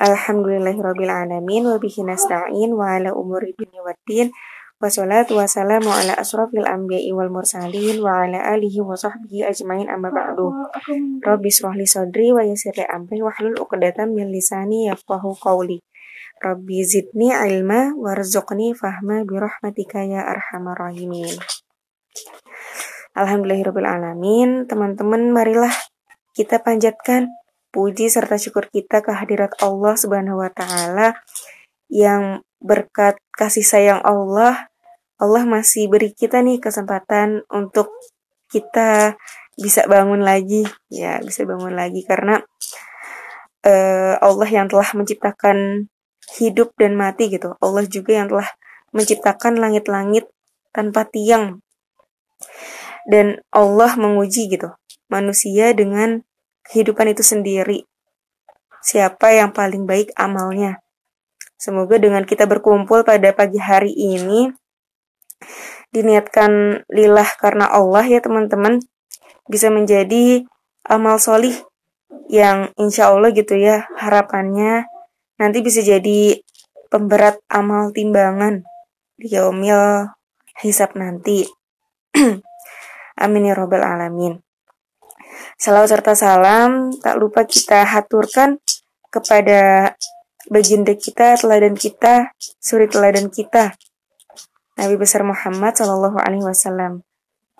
Alhamdulillahirabbil alamin wa bihi nasta'in wa ala umuri dunya waddin. Wassalatu wassalamu ala asrafil anbiya'i wal mursalin wa ala alihi wa sahbihi ajmain amma ba'du. Rabbi shrahli sadri wa yassir li amri wahlul 'uqdatam min lisani yafqahu qawli. Rabbi zidni ilma warzuqni fahma bi rahmatika ya arhamar rahimin. Teman-teman marilah kita panjatkan puji serta syukur kita kehadirat Allah Subhanahu wa taala yang berkat kasih sayang Allah Allah masih beri kita nih kesempatan untuk kita bisa bangun lagi, ya bisa bangun lagi karena uh, Allah yang telah menciptakan hidup dan mati gitu. Allah juga yang telah menciptakan langit-langit tanpa tiang. Dan Allah menguji gitu manusia dengan kehidupan itu sendiri. Siapa yang paling baik amalnya? Semoga dengan kita berkumpul pada pagi hari ini diniatkan lillah karena Allah ya teman-teman bisa menjadi amal solih yang insya Allah gitu ya harapannya nanti bisa jadi pemberat amal timbangan di yaumil hisab nanti. Amin ya robbal alamin. Salam serta salam tak lupa kita haturkan kepada baginda kita, teladan kita, suri teladan kita, Nabi besar Muhammad Shallallahu Alaihi Wasallam.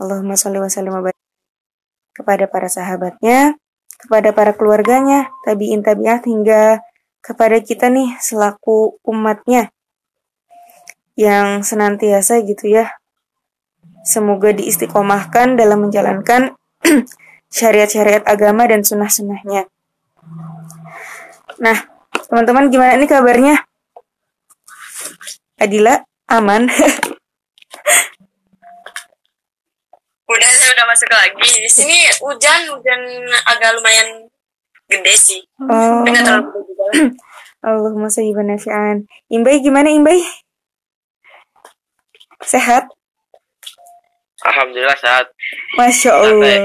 Allahumma sholli wa sallim kepada para sahabatnya, kepada para keluarganya, tabiin tabiat hingga kepada kita nih selaku umatnya yang senantiasa gitu ya. Semoga diistiqomahkan dalam menjalankan syariat-syariat agama dan sunnah-sunnahnya. Nah, teman-teman gimana nih kabarnya? Adila, aman? udah saya udah masuk lagi di sini hujan hujan agak lumayan gede sih oh. tapi terlalu gede juga Allahumma sayyiban nafi'an Imbai gimana Imbai? Sehat? Alhamdulillah sehat Masya Allah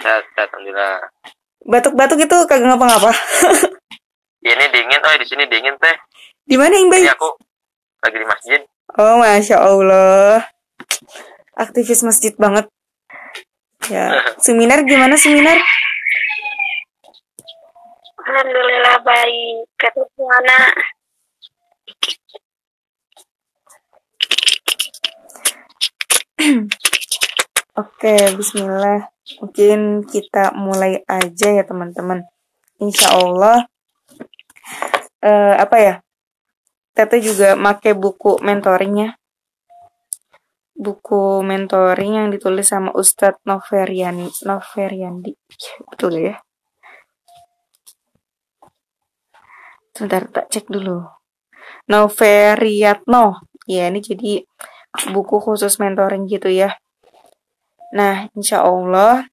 Sehat, sehat Alhamdulillah Batuk-batuk itu kagak ngapa-ngapa ya, Ini dingin, oh di sini dingin teh Di mana Imbai? Ini aku lagi di masjid Oh Masya Allah aktivis masjid banget. Ya, seminar gimana seminar? Alhamdulillah baik. Kata mana? Oke, bismillah. Mungkin kita mulai aja ya teman-teman. Insya Allah, uh, apa ya? Tete juga make buku mentoringnya buku mentoring yang ditulis sama Ustadz Noverian Noveriandi betul ya sebentar tak cek dulu Noveriatno ya ini jadi buku khusus mentoring gitu ya nah insya Allah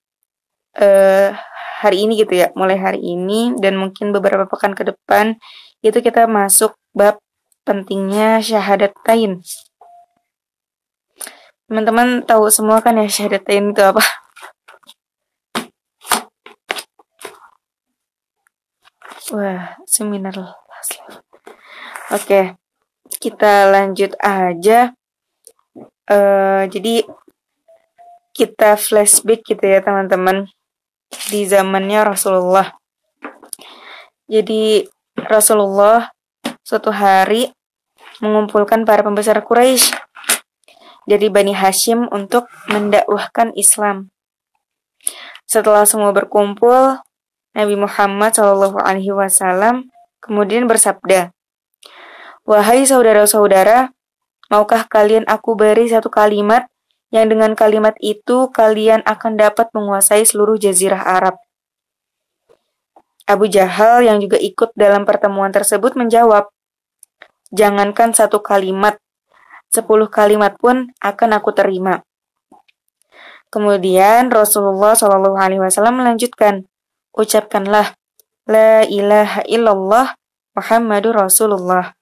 eh, hari ini gitu ya mulai hari ini dan mungkin beberapa pekan ke depan itu kita masuk bab pentingnya syahadatain Teman-teman tahu semua kan ya syahadatain itu apa? Wah, seminar Oke, kita lanjut aja. Uh, jadi kita flashback gitu ya teman-teman di zamannya Rasulullah. Jadi Rasulullah suatu hari mengumpulkan para pembesar Quraisy dari Bani Hashim untuk mendakwahkan Islam. Setelah semua berkumpul, Nabi Muhammad Shallallahu Alaihi Wasallam kemudian bersabda, Wahai saudara-saudara, maukah kalian aku beri satu kalimat yang dengan kalimat itu kalian akan dapat menguasai seluruh jazirah Arab? Abu Jahal yang juga ikut dalam pertemuan tersebut menjawab, Jangankan satu kalimat, sepuluh kalimat pun akan aku terima. Kemudian Rasulullah Wasallam melanjutkan, ucapkanlah La ilaha illallah Muhammadur Rasulullah.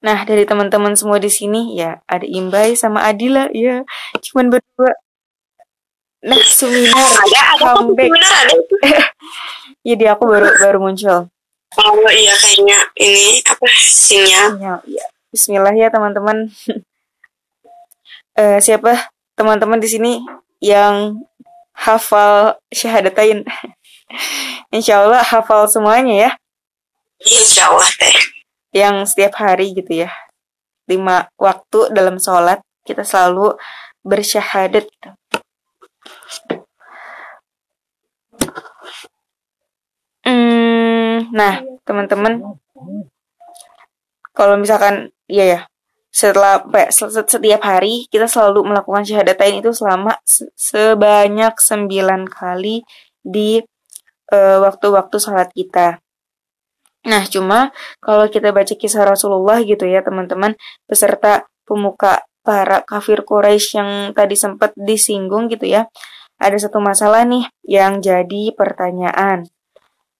Nah, dari teman-teman semua di sini ya ada Imbai sama Adila ya, cuman berdua. Nah, Suminar ada, ada comeback. Jadi aku baru baru muncul. Oh iya kayaknya ini apa sinyal. Sinyal, ya. Bismillah ya teman-teman. Eh, siapa teman-teman di sini yang hafal syahadatain? Insya Allah hafal semuanya ya. Insya Allah teh. Yang setiap hari gitu ya. Lima waktu dalam sholat kita selalu bersyahadat. Hmm, nah teman-teman, kalau misalkan iya ya, setelah setiap hari kita selalu melakukan syahadatain itu selama se- sebanyak 9 kali di eh, waktu-waktu sholat kita. Nah, cuma kalau kita baca kisah Rasulullah gitu ya, teman-teman, beserta pemuka para kafir Quraisy yang tadi sempat disinggung gitu ya, ada satu masalah nih yang jadi pertanyaan.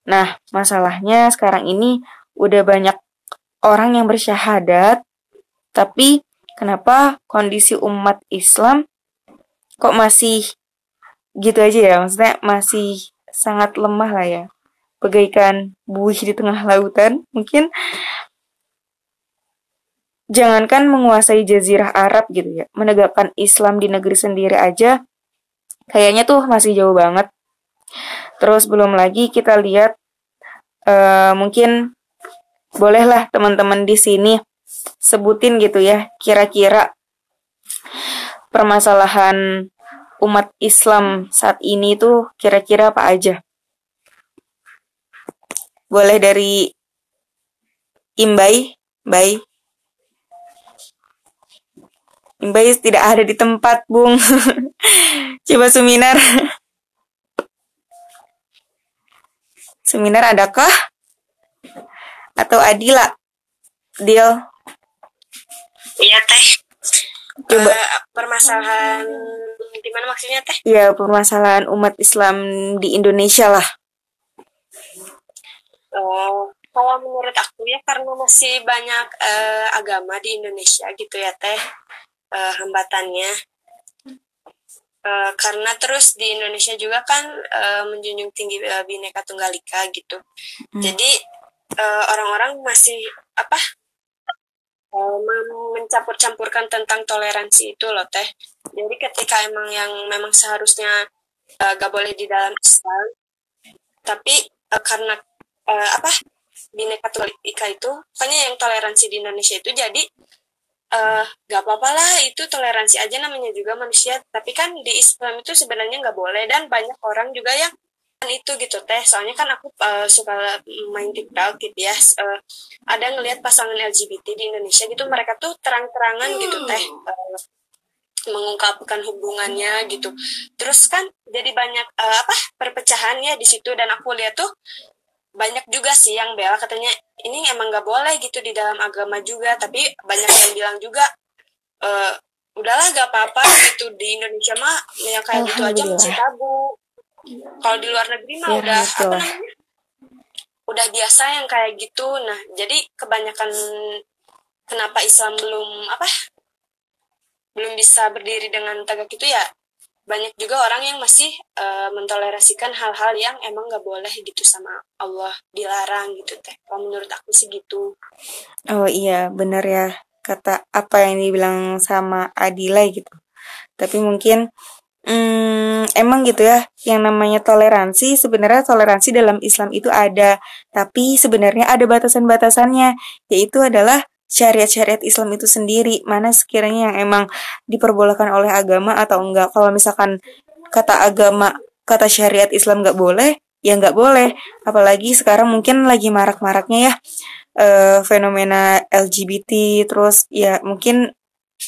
Nah, masalahnya sekarang ini udah banyak orang yang bersyahadat, tapi kenapa kondisi umat Islam kok masih gitu aja ya? Maksudnya masih sangat lemah lah ya. Bagaikan buih di tengah lautan, mungkin jangankan menguasai jazirah Arab gitu ya, menegakkan Islam di negeri sendiri aja kayaknya tuh masih jauh banget. Terus belum lagi kita lihat eh, mungkin bolehlah teman-teman di sini sebutin gitu ya kira-kira permasalahan umat Islam saat ini tuh kira-kira apa aja? Boleh dari Imbai, Bay. Imbai tidak ada di tempat, Bung. Coba seminar. Seminar adakah? Atau Adila? Deal. Iya teh. Coba. Eh, permasalahan gimana maksudnya teh? Ya, permasalahan umat Islam di Indonesia lah. Oh, kalau menurut aku ya karena masih banyak eh, agama di Indonesia gitu ya teh eh, hambatannya. Eh, karena terus di Indonesia juga kan eh, menjunjung tinggi eh, bineka tunggal ika gitu. Hmm. Jadi eh, orang-orang masih apa mem- mencampur-campurkan tentang toleransi itu loh teh. Jadi ketika emang yang memang seharusnya eh, gak boleh di dalam Islam, tapi eh, karena eh, apa bineka tunggal ika itu, pokoknya yang toleransi di Indonesia itu jadi eh gak apa-apa lah itu toleransi aja namanya juga manusia. Tapi kan di Islam itu sebenarnya nggak boleh dan banyak orang juga yang itu gitu teh. Soalnya kan aku eh, suka main TikTok gitu ya. Eh, ada ngelihat pasangan LGBT di Indonesia gitu mereka tuh terang-terangan gitu teh. Eh, mengungkapkan hubungannya gitu. Terus kan jadi banyak eh, apa perpecahan ya di situ. Dan aku lihat tuh banyak juga sih yang bela katanya ini emang nggak boleh gitu di dalam agama juga. Tapi banyak yang bilang juga eh udahlah gak apa-apa gitu. Di Indonesia mah yang kayak gitu aja masih tabu. Kalau di luar negeri mah Ya, udah apa namanya udah biasa yang kayak gitu. Nah jadi kebanyakan kenapa Islam belum apa belum bisa berdiri dengan tegak itu ya banyak juga orang yang masih eh, mentolerasikan hal-hal yang emang nggak boleh gitu sama Allah dilarang gitu teh. Kalau menurut aku sih gitu. Oh iya, bener ya kata apa yang dibilang sama Adila gitu. Tapi mungkin hmm, emang gitu ya, yang namanya toleransi sebenarnya toleransi dalam Islam itu ada, tapi sebenarnya ada batasan-batasannya, yaitu adalah syariat-syariat Islam itu sendiri, mana sekiranya yang emang diperbolehkan oleh agama atau enggak. Kalau misalkan kata agama, kata syariat Islam nggak boleh, ya nggak boleh. Apalagi sekarang mungkin lagi marak-maraknya ya eh, fenomena LGBT terus ya mungkin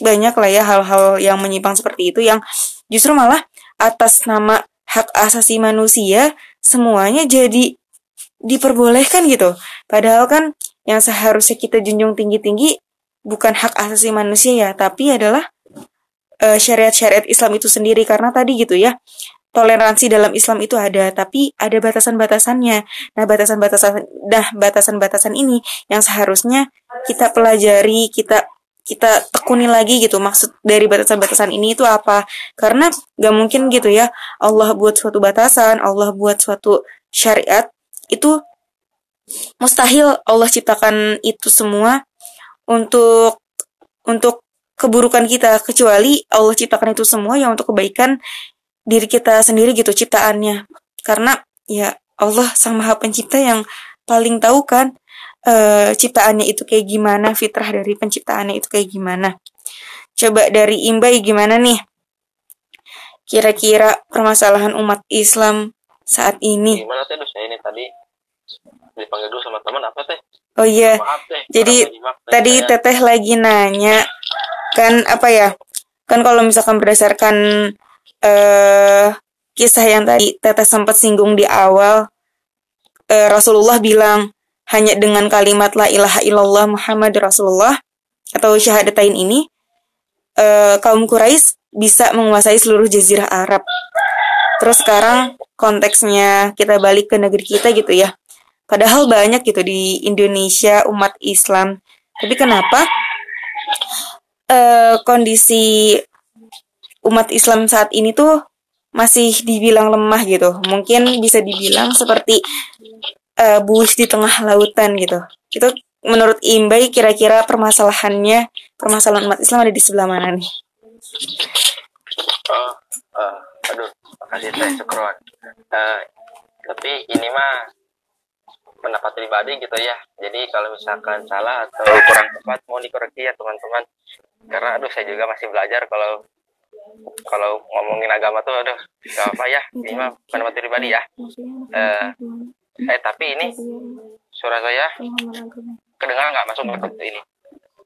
banyak lah ya hal-hal yang menyimpang seperti itu yang justru malah atas nama hak asasi manusia semuanya jadi diperbolehkan gitu padahal kan yang seharusnya kita junjung tinggi-tinggi bukan hak asasi manusia ya tapi adalah eh, syariat-syariat Islam itu sendiri. Karena tadi gitu ya toleransi dalam Islam itu ada tapi ada batasan-batasannya. Nah, batasan-batasan nah batasan-batasan ini yang seharusnya kita pelajari, kita kita tekuni lagi gitu. Maksud dari batasan-batasan ini itu apa? Karena gak mungkin gitu ya Allah buat suatu batasan Allah buat suatu syariat itu mustahil Allah ciptakan itu semua untuk untuk keburukan kita kecuali Allah ciptakan itu semua yang untuk kebaikan diri kita sendiri gitu ciptaannya. Karena ya Allah sang maha pencipta yang paling tahu kan uh, ciptaannya itu kayak gimana fitrah dari penciptaannya itu kayak gimana. Coba dari Imbai gimana nih? Kira-kira permasalahan umat Islam saat ini? Gimana dosa ini tadi dipanggil dulu sama teman apa teh oh iya maaf teh jadi tadi teteh lagi nanya kan apa ya kan kalau misalkan berdasarkan eh kisah yang tadi teteh sempat singgung di awal eh, Rasulullah bilang hanya dengan kalimat la ilaha illallah Muhammad Rasulullah atau syahadatain ini eh, kaum Quraisy bisa menguasai seluruh jazirah Arab. Terus sekarang konteksnya kita balik ke negeri kita gitu ya. Padahal banyak gitu di Indonesia umat Islam. Tapi kenapa uh, kondisi umat Islam saat ini tuh masih dibilang lemah gitu. Mungkin bisa dibilang seperti uh, buih di tengah lautan gitu. Itu menurut Imbai kira-kira permasalahannya permasalahan umat Islam ada di sebelah mana nih? Oh, uh, aduh, makasih saya Sukron. Uh, tapi ini mah pendapat pribadi gitu ya. Jadi kalau misalkan salah atau kurang tepat mau dikoreksi ya teman-teman. Karena aduh saya juga masih belajar kalau kalau ngomongin agama tuh aduh gak apa ya. Ini mah pendapat pribadi ya. Eh, eh tapi ini suara saya kedengaran nggak? Masuk masuk ini.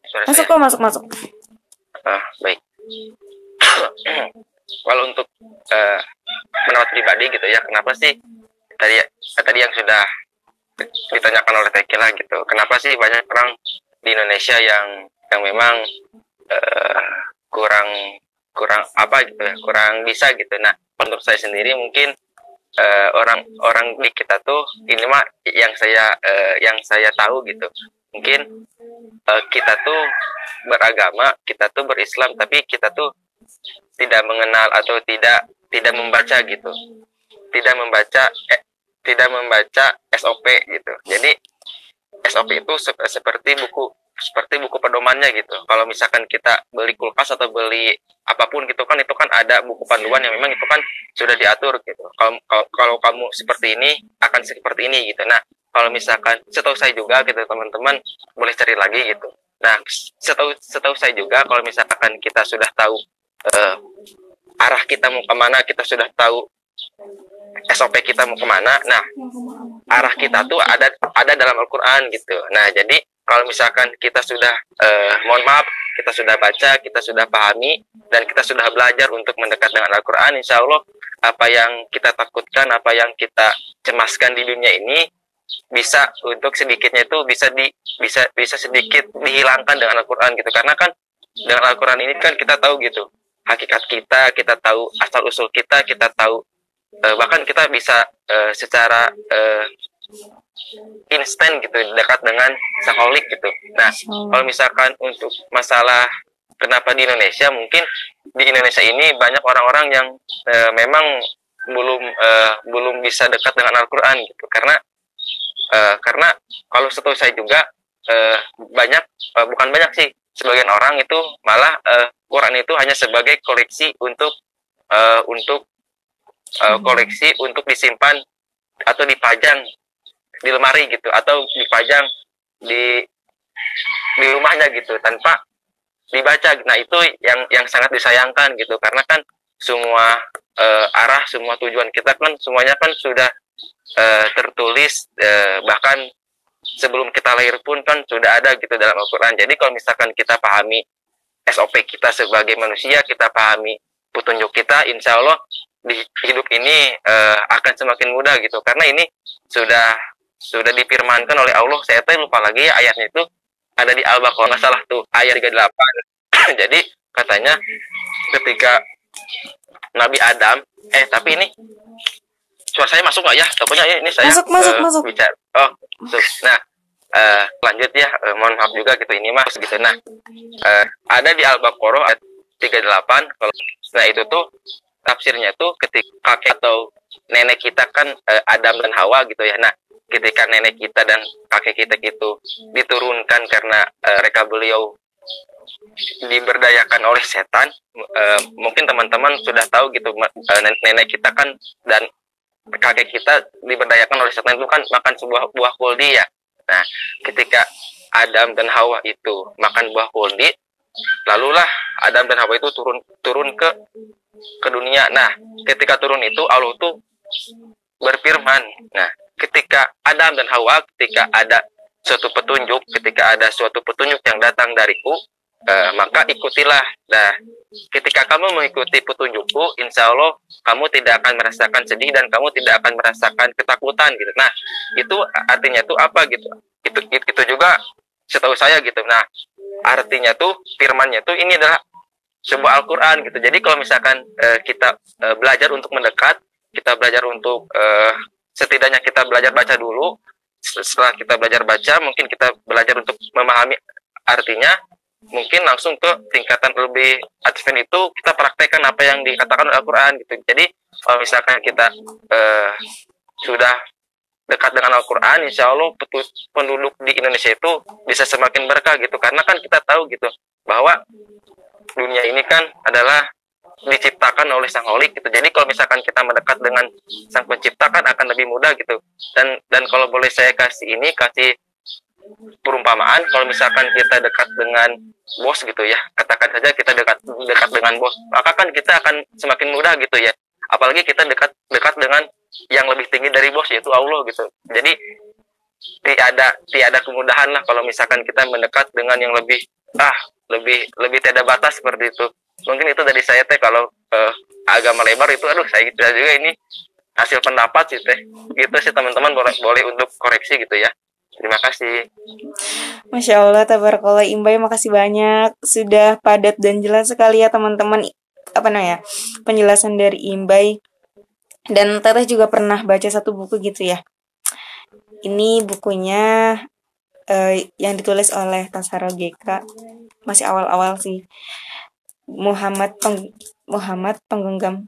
Suara masuk saya. kok masuk masuk. Ah baik. Kalau untuk uh, pendapat pribadi gitu ya kenapa sih? Tadi tadi yang sudah ditanyakan oleh Tekila gitu. Kenapa sih banyak orang di Indonesia yang yang memang uh, kurang kurang apa gitu ya kurang bisa gitu. Nah menurut saya sendiri mungkin uh, orang orang di kita tuh ini mah yang saya uh, yang saya tahu gitu. Mungkin uh, kita tuh beragama kita tuh berislam tapi kita tuh tidak mengenal atau tidak tidak membaca gitu. Tidak membaca eh, tidak membaca SOP gitu. Jadi SOP itu se seperti buku seperti buku pedomannya gitu. Kalau misalkan kita beli kulkas atau beli apa pun gitu kan itu kan ada buku panduan yang memang itu kan sudah diatur gitu. Kalau kalau, kalau kamu seperti ini akan seperti ini gitu. Nah, kalau misalkan setahu saya juga gitu teman-teman boleh cari lagi gitu. Nah, setahu setahu saya juga kalau misalkan kita sudah tahu uh, arah kita mau ke mana, kita sudah tahu SOP kita mau ke mana. Nah, arah kita tuh ada ada dalam Al-Quran gitu. Nah, jadi kalau misalkan kita sudah, eh, mohon maaf, kita sudah baca, kita sudah pahami, dan kita sudah belajar untuk mendekat dengan Al-Quran, insya Allah apa yang kita takutkan, apa yang kita cemaskan di dunia ini bisa untuk sedikitnya itu bisa di bisa bisa sedikit dihilangkan dengan Al-Quran gitu karena kan dengan Al-Quran ini kan kita tahu gitu hakikat kita kita tahu asal usul kita kita tahu uh, bahkan kita bisa uh, secara uh, instan gitu dekat dengan saholik gitu. Nah, kalau misalkan untuk masalah kenapa di Indonesia mungkin di Indonesia ini banyak orang-orang yang uh, memang belum uh, belum bisa dekat dengan Al-Qur'an gitu. Karena uh, karena kalau setahu saya juga uh, banyak uh, bukan banyak sih sebagian orang itu malah uh, Quran itu hanya sebagai koleksi untuk uh, untuk uh, koleksi untuk disimpan atau dipajang di lemari gitu atau dipajang di di rumahnya gitu tanpa dibaca. Nah itu yang yang sangat disayangkan gitu karena kan semua uh, arah semua tujuan kita kan semuanya kan sudah uh, tertulis uh, bahkan sebelum kita lahir pun kan sudah ada gitu dalam Al-Quran. Jadi kalau misalkan kita pahami SOP kita sebagai manusia, kita pahami petunjuk kita, insya Allah di hidup ini uh, akan semakin mudah gitu. Karena ini sudah sudah difirmankan oleh Allah saya tuh lupa lagi ya ayatnya itu ada di Al-Baqarah nggak salah tuh ayat 38 jadi katanya ketika Nabi Adam eh tapi ini suara saya masuk nggak ya? Pokoknya ini saya masuk, masuk, uh, masuk. bicara. Oh masuk. nah uh, lanjut ya uh, mohon maaf juga gitu ini mas gitu. Nah uh, ada di Al-Baqarah ayat 38 kalau nah itu tuh tafsirnya tuh ketika kakek atau nenek kita kan uh, Adam dan Hawa gitu ya. Nah, ketika nenek kita dan kakek kita itu diturunkan karena uh, reka beliau diberdayakan oleh setan uh, mungkin teman-teman sudah tahu gitu uh, nenek kita kan dan kakek kita diberdayakan oleh setan itu kan makan sebuah buah kuldi ya nah ketika Adam dan Hawa itu makan buah kuldi lalulah Adam dan Hawa itu turun turun ke ke dunia nah ketika turun itu Allah tuh berfirman nah ketika Adam dan Hawa ketika ada suatu petunjuk, ketika ada suatu petunjuk yang datang dariku, uh, maka ikutilah. Nah, ketika kamu mengikuti petunjukku, insya Allah kamu tidak akan merasakan sedih dan kamu tidak akan merasakan ketakutan gitu. Nah, itu artinya itu apa gitu? Itu itu juga setahu saya gitu. Nah, artinya tuh firmannya tuh ini adalah sebuah Al-Qur'an gitu. Jadi kalau misalkan uh, kita uh, belajar untuk mendekat, kita belajar untuk uh, setidaknya kita belajar baca dulu setelah kita belajar baca mungkin kita belajar untuk memahami artinya mungkin langsung ke tingkatan lebih advance itu kita praktekkan apa yang dikatakan Al-Quran gitu jadi kalau misalkan kita uh, sudah dekat dengan Al-Quran insya Allah penduduk di Indonesia itu bisa semakin berkah gitu karena kan kita tahu gitu bahwa dunia ini kan adalah diciptakan oleh sang holik gitu. Jadi kalau misalkan kita mendekat dengan sang pencipta kan akan lebih mudah gitu. Dan dan kalau boleh saya kasih ini kasih perumpamaan kalau misalkan kita dekat dengan bos gitu ya katakan saja kita dekat dekat dengan bos maka kan kita akan semakin mudah gitu ya apalagi kita dekat dekat dengan yang lebih tinggi dari bos yaitu Allah gitu. Jadi tiada tiada kemudahan lah kalau misalkan kita mendekat dengan yang lebih ah lebih lebih tiada batas seperti itu. Mungkin itu dari saya teh kalau uh, agama lebar itu aduh saya gitu juga ini hasil pendapat sih teh. Gitu sih teman-teman boleh boleh untuk koreksi gitu ya. Terima kasih. Masya Allah tabarakallah Imbay makasih banyak sudah padat dan jelas sekali ya teman-teman. Apa namanya penjelasan dari Imbay dan Teteh juga pernah baca satu buku gitu ya ini bukunya uh, yang ditulis oleh Tasaro GK masih awal-awal sih Muhammad Peng Muhammad Penggenggam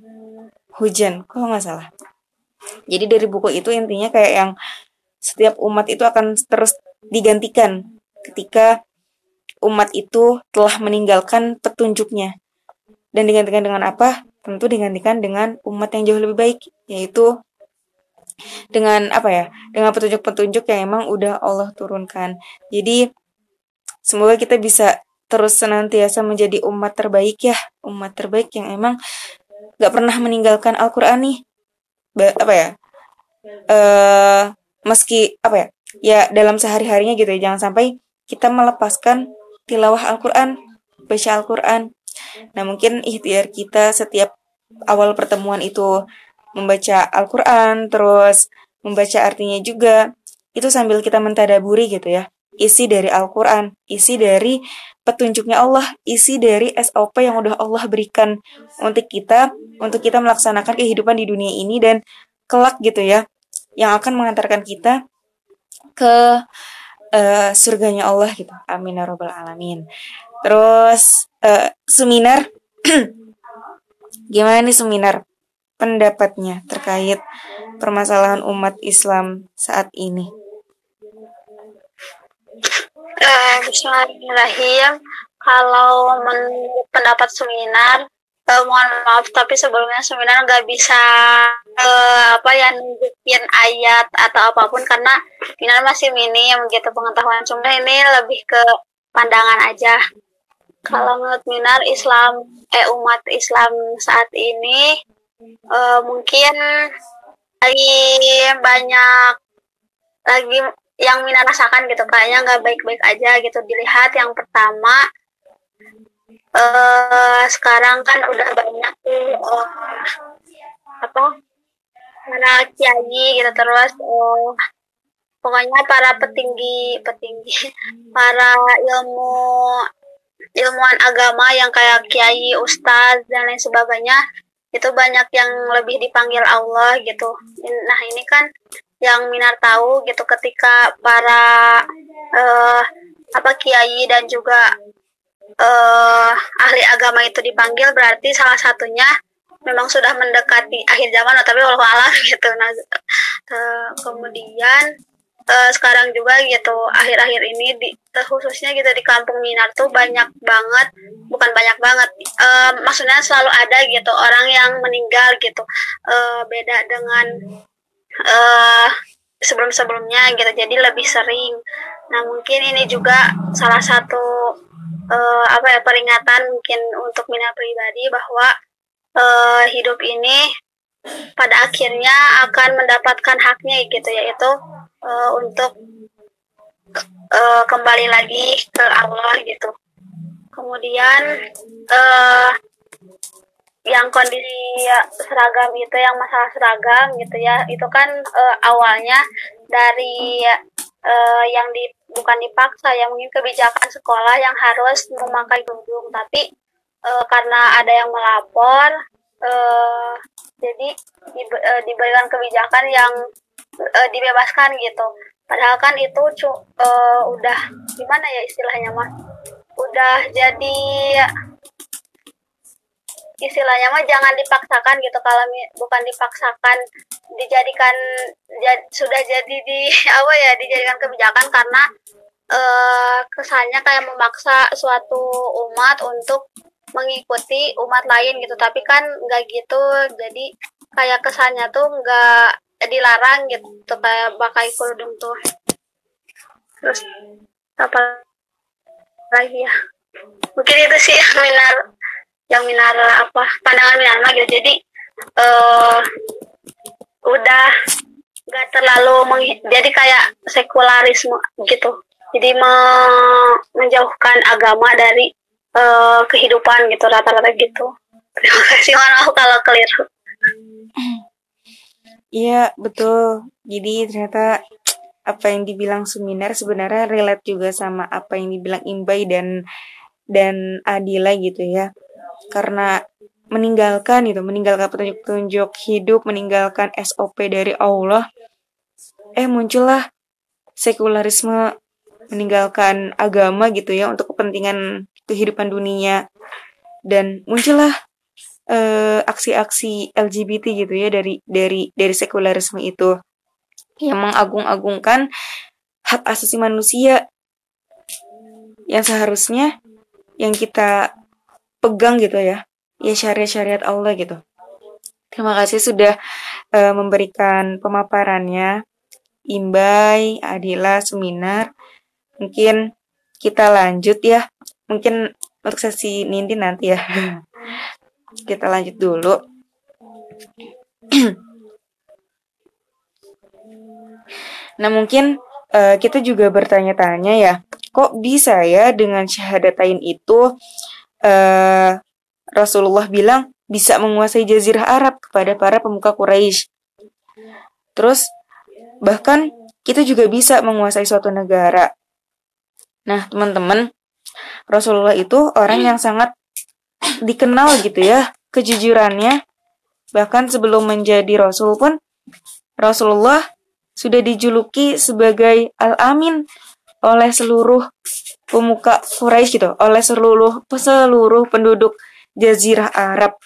Hujan, kalau nggak salah. Jadi dari buku itu intinya kayak yang setiap umat itu akan terus digantikan ketika umat itu telah meninggalkan petunjuknya. Dan digantikan dengan apa? Tentu digantikan dengan umat yang jauh lebih baik, yaitu dengan apa ya? Dengan petunjuk-petunjuk yang emang udah Allah turunkan. Jadi semoga kita bisa terus senantiasa menjadi umat terbaik ya, umat terbaik yang emang gak pernah meninggalkan Al-Quran nih. Ba apa ya? Uh, meski apa ya? Ya dalam sehari-harinya gitu ya, jangan sampai kita melepaskan tilawah Al-Quran, baca Al-Quran. Nah mungkin ikhtiar kita setiap awal pertemuan itu membaca Al-Quran, terus membaca artinya juga, itu sambil kita mentadaburi gitu ya isi dari Al-Quran, isi dari petunjuknya Allah, isi dari SOP yang udah Allah berikan untuk kita, untuk kita melaksanakan kehidupan di dunia ini dan kelak gitu ya, yang akan mengantarkan kita ke uh, surganya Allah gitu. Amin ya robbal alamin. Terus uh, seminar, gimana nih seminar pendapatnya terkait permasalahan umat Islam saat ini? Uh, Bismillahirrahmanirrahim. Kalau menurut pendapat seminar, uh, mohon maaf tapi sebelumnya seminar nggak bisa uh, apa ya nunjukin ayat atau apa pun karena seminar masih minim gitu pengetahuan cuma ini lebih ke pandangan aja. Kalau menurut minar Islam eh umat Islam saat ini uh, mungkin lagi banyak lagi yang Mina rasakan gitu kayaknya nggak baik-baik aja gitu. Dilihat yang pertama uh, sekarang kan udah banyak tuh uh, apa mana kiai gitu terus uh, pokoknya para petinggi petinggi para ilmu ilmuwan agama yang kayak kiai ustadz dan lain sebagainya itu banyak yang lebih dipanggil Allah gitu. Nah ini kan yang Minar tahu gitu ketika para uh, apa kiai dan juga uh, ahli agama itu dipanggil berarti salah satunya memang sudah mendekati akhir zaman tapi walau alam gitu. Nah uh, kemudian uh, sekarang juga gitu akhir-akhir ini di khususnya gitu di kampung Minar tuh banyak banget bukan banyak banget uh, maksudnya selalu ada gitu orang yang meninggal gitu uh, beda dengan uh, sebelum-sebelumnya gitu jadi lebih sering. Nah mungkin ini juga salah satu uh, apa ya peringatan mungkin untuk Minar pribadi bahwa uh, hidup ini pada akhirnya akan mendapatkan haknya gitu yaitu uh, untuk uh, kembali lagi ke Allah gitu. Kemudian uh, yang kondisi seragam itu yang masalah seragam gitu ya itu kan uh, awalnya dari uh, yang di bukan dipaksa yang mungkin kebijakan sekolah yang harus memakai kerudung tapi karena ada yang melapor uh, jadi di, uh, diberikan kebijakan yang uh, dibebaskan gitu. Padahal kan itu cu uh, udah gimana ya istilahnya mas? Udah jadi istilahnya mah jangan dipaksakan gitu. Kalau bukan dipaksakan dijadikan jad, sudah jadi di apa ya dijadikan kebijakan karena uh, kesannya kayak memaksa suatu umat untuk mengikuti umat lain gitu. Tapi kan nggak gitu. Jadi kayak kesannya tuh nggak dilarang gitu. Kayak pakai kerudung tuh. Terus apa lagi ya? Mungkin itu sih yang minar yang minar apa pandangan minar gitu. Jadi uh, udah nggak terlalu meng, jadi kayak sekularisme gitu. Jadi me, menjauhkan agama dari uh, kehidupan gitu rata-rata gitu terima kasih maaf kalau keliru Iya, betul. Jadi ternyata apa yang dibilang Suminar sebenarnya relate juga sama apa yang dibilang Imbai dan dan Adila gitu ya. Karena meninggalkan itu, meninggalkan petunjuk-petunjuk hidup, meninggalkan SOP dari Allah, eh muncullah sekularisme, meninggalkan agama gitu ya untuk kepentingan kehidupan dunia. Dan muncullah uh, aksi-aksi LGBT gitu ya dari dari dari sekularisme itu. Yang mengagung-agungkan hak asasi manusia yang seharusnya yang kita pegang gitu ya. Ya syariat-syariat Allah gitu. Terima kasih sudah uh, memberikan pemaparannya. Imbai Adila Seminar mungkin kita lanjut ya mungkin untuk sesi Nindi nanti ya kita lanjut dulu. nah mungkin uh, kita juga bertanya-tanya ya, kok bisa ya dengan syahadatain itu uh, Rasulullah bilang bisa menguasai jazirah Arab kepada para pemuka Quraisy. Terus bahkan kita juga bisa menguasai suatu negara. Nah, teman-teman, Rasulullah itu orang yang sangat dikenal gitu ya kejujurannya. Bahkan sebelum menjadi Rasul pun Rasulullah sudah dijuluki sebagai Al-Amin oleh seluruh pemuka Quraisy gitu, oleh seluruh seluruh penduduk Jazirah Arab.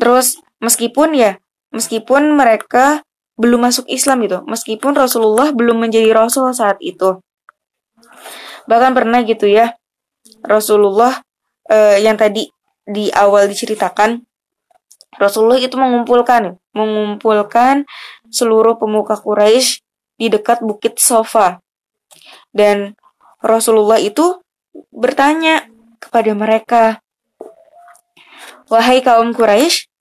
Terus meskipun ya, meskipun mereka belum masuk Islam gitu, meskipun Rasulullah belum menjadi Rasul saat itu. Bahkan pernah gitu ya, Rasulullah uh, yang tadi di awal diceritakan Rasulullah itu mengumpulkan mengumpulkan seluruh pemuka Quraisy di dekat Bukit Sofa. Dan Rasulullah itu bertanya kepada mereka, "Wahai kaum Quraisy,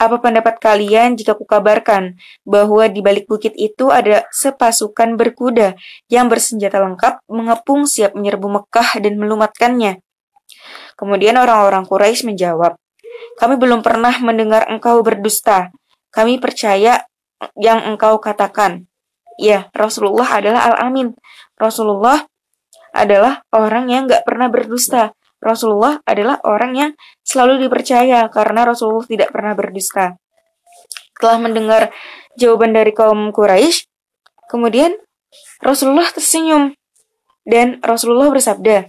apa pendapat kalian jika kukabarkan bahwa di balik bukit itu ada sepasukan berkuda yang bersenjata lengkap mengepung siap menyerbu Mekah dan melumatkannya? Kemudian orang-orang Quraisy menjawab, kami belum pernah mendengar engkau berdusta. Kami percaya yang engkau katakan. Ya, Rasulullah adalah Al-Amin. Rasulullah adalah orang yang gak pernah berdusta. Rasulullah adalah orang yang selalu dipercaya karena Rasulullah tidak pernah berdusta. Setelah mendengar jawaban dari kaum Quraisy, kemudian Rasulullah tersenyum dan Rasulullah bersabda,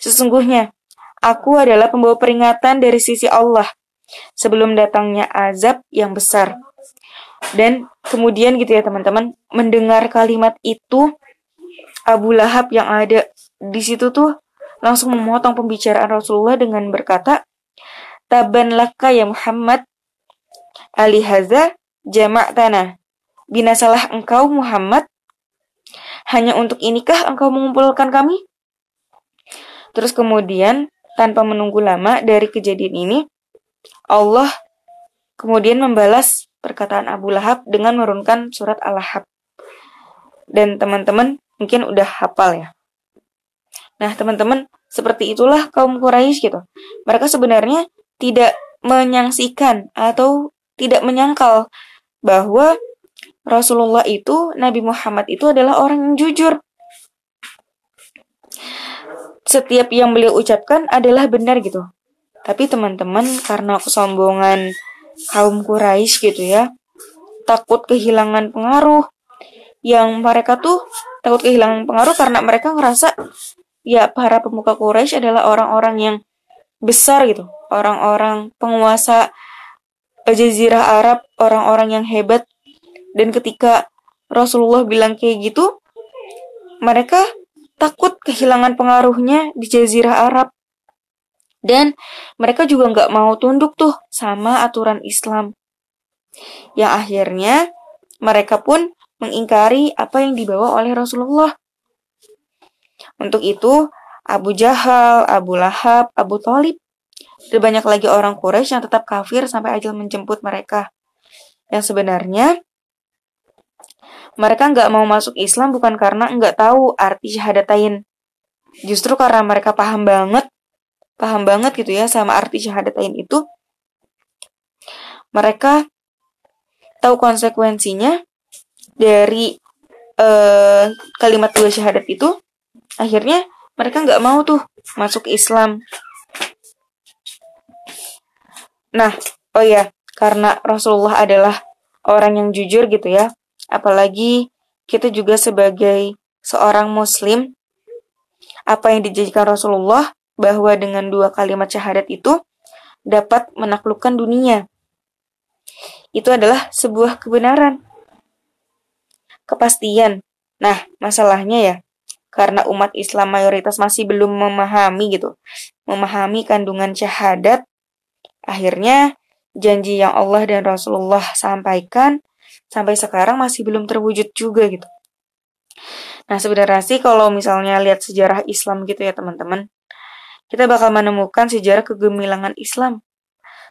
"Sesungguhnya aku adalah pembawa peringatan dari sisi Allah sebelum datangnya azab yang besar. Dan kemudian gitu ya teman-teman, mendengar kalimat itu Abu Lahab yang ada di situ tuh langsung memotong pembicaraan Rasulullah dengan berkata, Taban laka ya Muhammad, alihaza jamak tanah. Binasalah engkau Muhammad, hanya untuk inikah engkau mengumpulkan kami? Terus kemudian, tanpa menunggu lama dari kejadian ini, Allah kemudian membalas perkataan Abu Lahab dengan menurunkan surat Al-Lahab. Dan teman-teman mungkin udah hafal ya. Nah, teman-teman, seperti itulah kaum Quraisy gitu. Mereka sebenarnya tidak menyaksikan atau tidak menyangkal bahwa Rasulullah itu, Nabi Muhammad itu adalah orang yang jujur. Setiap yang beliau ucapkan adalah benar gitu. Tapi teman-teman, karena kesombongan kaum Quraisy gitu ya, takut kehilangan pengaruh, yang mereka tuh takut kehilangan pengaruh karena mereka ngerasa ya para pemuka Quraisy adalah orang-orang yang besar gitu, orang-orang penguasa Jazirah Arab, orang-orang yang hebat dan ketika Rasulullah bilang kayak gitu, mereka takut kehilangan pengaruhnya di Jazirah Arab. Dan mereka juga nggak mau tunduk tuh sama aturan Islam. Yang akhirnya mereka pun mengingkari apa yang dibawa oleh Rasulullah. Untuk itu, Abu Jahal, Abu Lahab, Abu Talib, dan banyak lagi orang Quraisy yang tetap kafir sampai ajal menjemput mereka. Yang sebenarnya mereka nggak mau masuk Islam bukan karena nggak tahu arti syahadatain. Justru karena mereka paham banget, paham banget gitu ya sama arti syahadatain itu. Mereka tahu konsekuensinya dari uh, kalimat dua syahadat itu. Akhirnya mereka nggak mau tuh masuk Islam. Nah, oh ya, karena Rasulullah adalah orang yang jujur gitu ya, Apalagi kita juga sebagai seorang muslim, apa yang dijadikan Rasulullah bahwa dengan dua kalimat syahadat itu dapat menaklukkan dunia. Itu adalah sebuah kebenaran. Kepastian. Nah, masalahnya ya, karena umat Islam mayoritas masih belum memahami gitu, memahami kandungan syahadat, akhirnya janji yang Allah dan Rasulullah sampaikan sampai sekarang masih belum terwujud juga gitu. Nah sebenarnya sih kalau misalnya lihat sejarah Islam gitu ya teman-teman, kita bakal menemukan sejarah kegemilangan Islam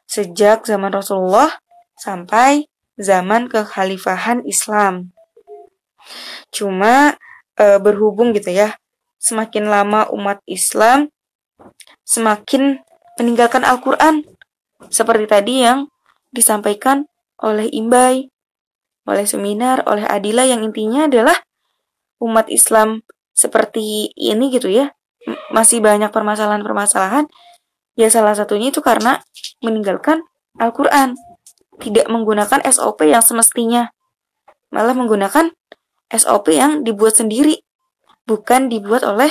sejak zaman Rasulullah sampai zaman kekhalifahan Islam. Cuma e, berhubung gitu ya, semakin lama umat Islam semakin meninggalkan Al-Quran. Seperti tadi yang disampaikan oleh Imbai oleh seminar, oleh Adila yang intinya adalah umat Islam seperti ini gitu ya, masih banyak permasalahan-permasalahan. Ya salah satunya itu karena meninggalkan Al-Quran. Tidak menggunakan SOP yang semestinya. Malah menggunakan SOP yang dibuat sendiri. Bukan dibuat oleh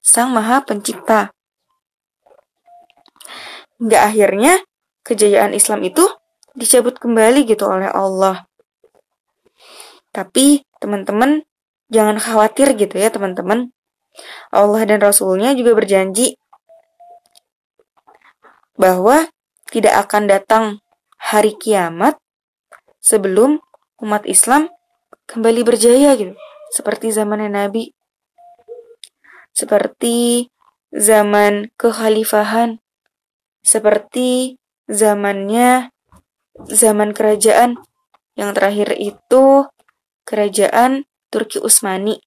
Sang Maha Pencipta. Hingga akhirnya kejayaan Islam itu dicabut kembali gitu oleh Allah. Tapi teman-teman jangan khawatir gitu ya teman-teman. Allah dan Rasulnya juga berjanji bahwa tidak akan datang hari kiamat sebelum umat Islam kembali berjaya gitu. Seperti zaman Nabi. Seperti zaman kekhalifahan. Seperti zamannya zaman kerajaan yang terakhir itu Kerajaan Turki Utsmani.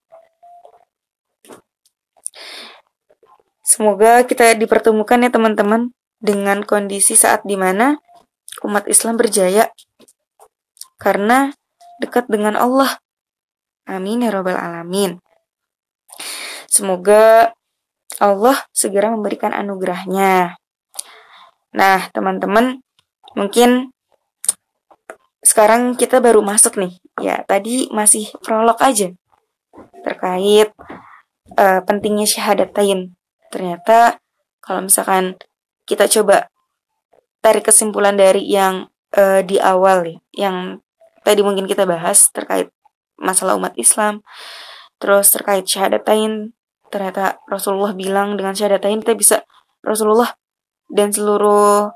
Semoga kita dipertemukan ya teman-teman dengan kondisi saat di mana umat Islam berjaya karena dekat dengan Allah. Amin ya robbal alamin. Semoga Allah segera memberikan anugerahnya. Nah, teman-teman, mungkin sekarang kita baru masuk nih. Ya, tadi masih prolog aja terkait uh, pentingnya syahadatain. Ternyata kalau misalkan kita coba tarik kesimpulan dari yang uh, di awal ya, yang tadi mungkin kita bahas terkait masalah umat Islam, terus terkait syahadatain, ternyata Rasulullah bilang dengan syahadatain kita bisa Rasulullah dan seluruh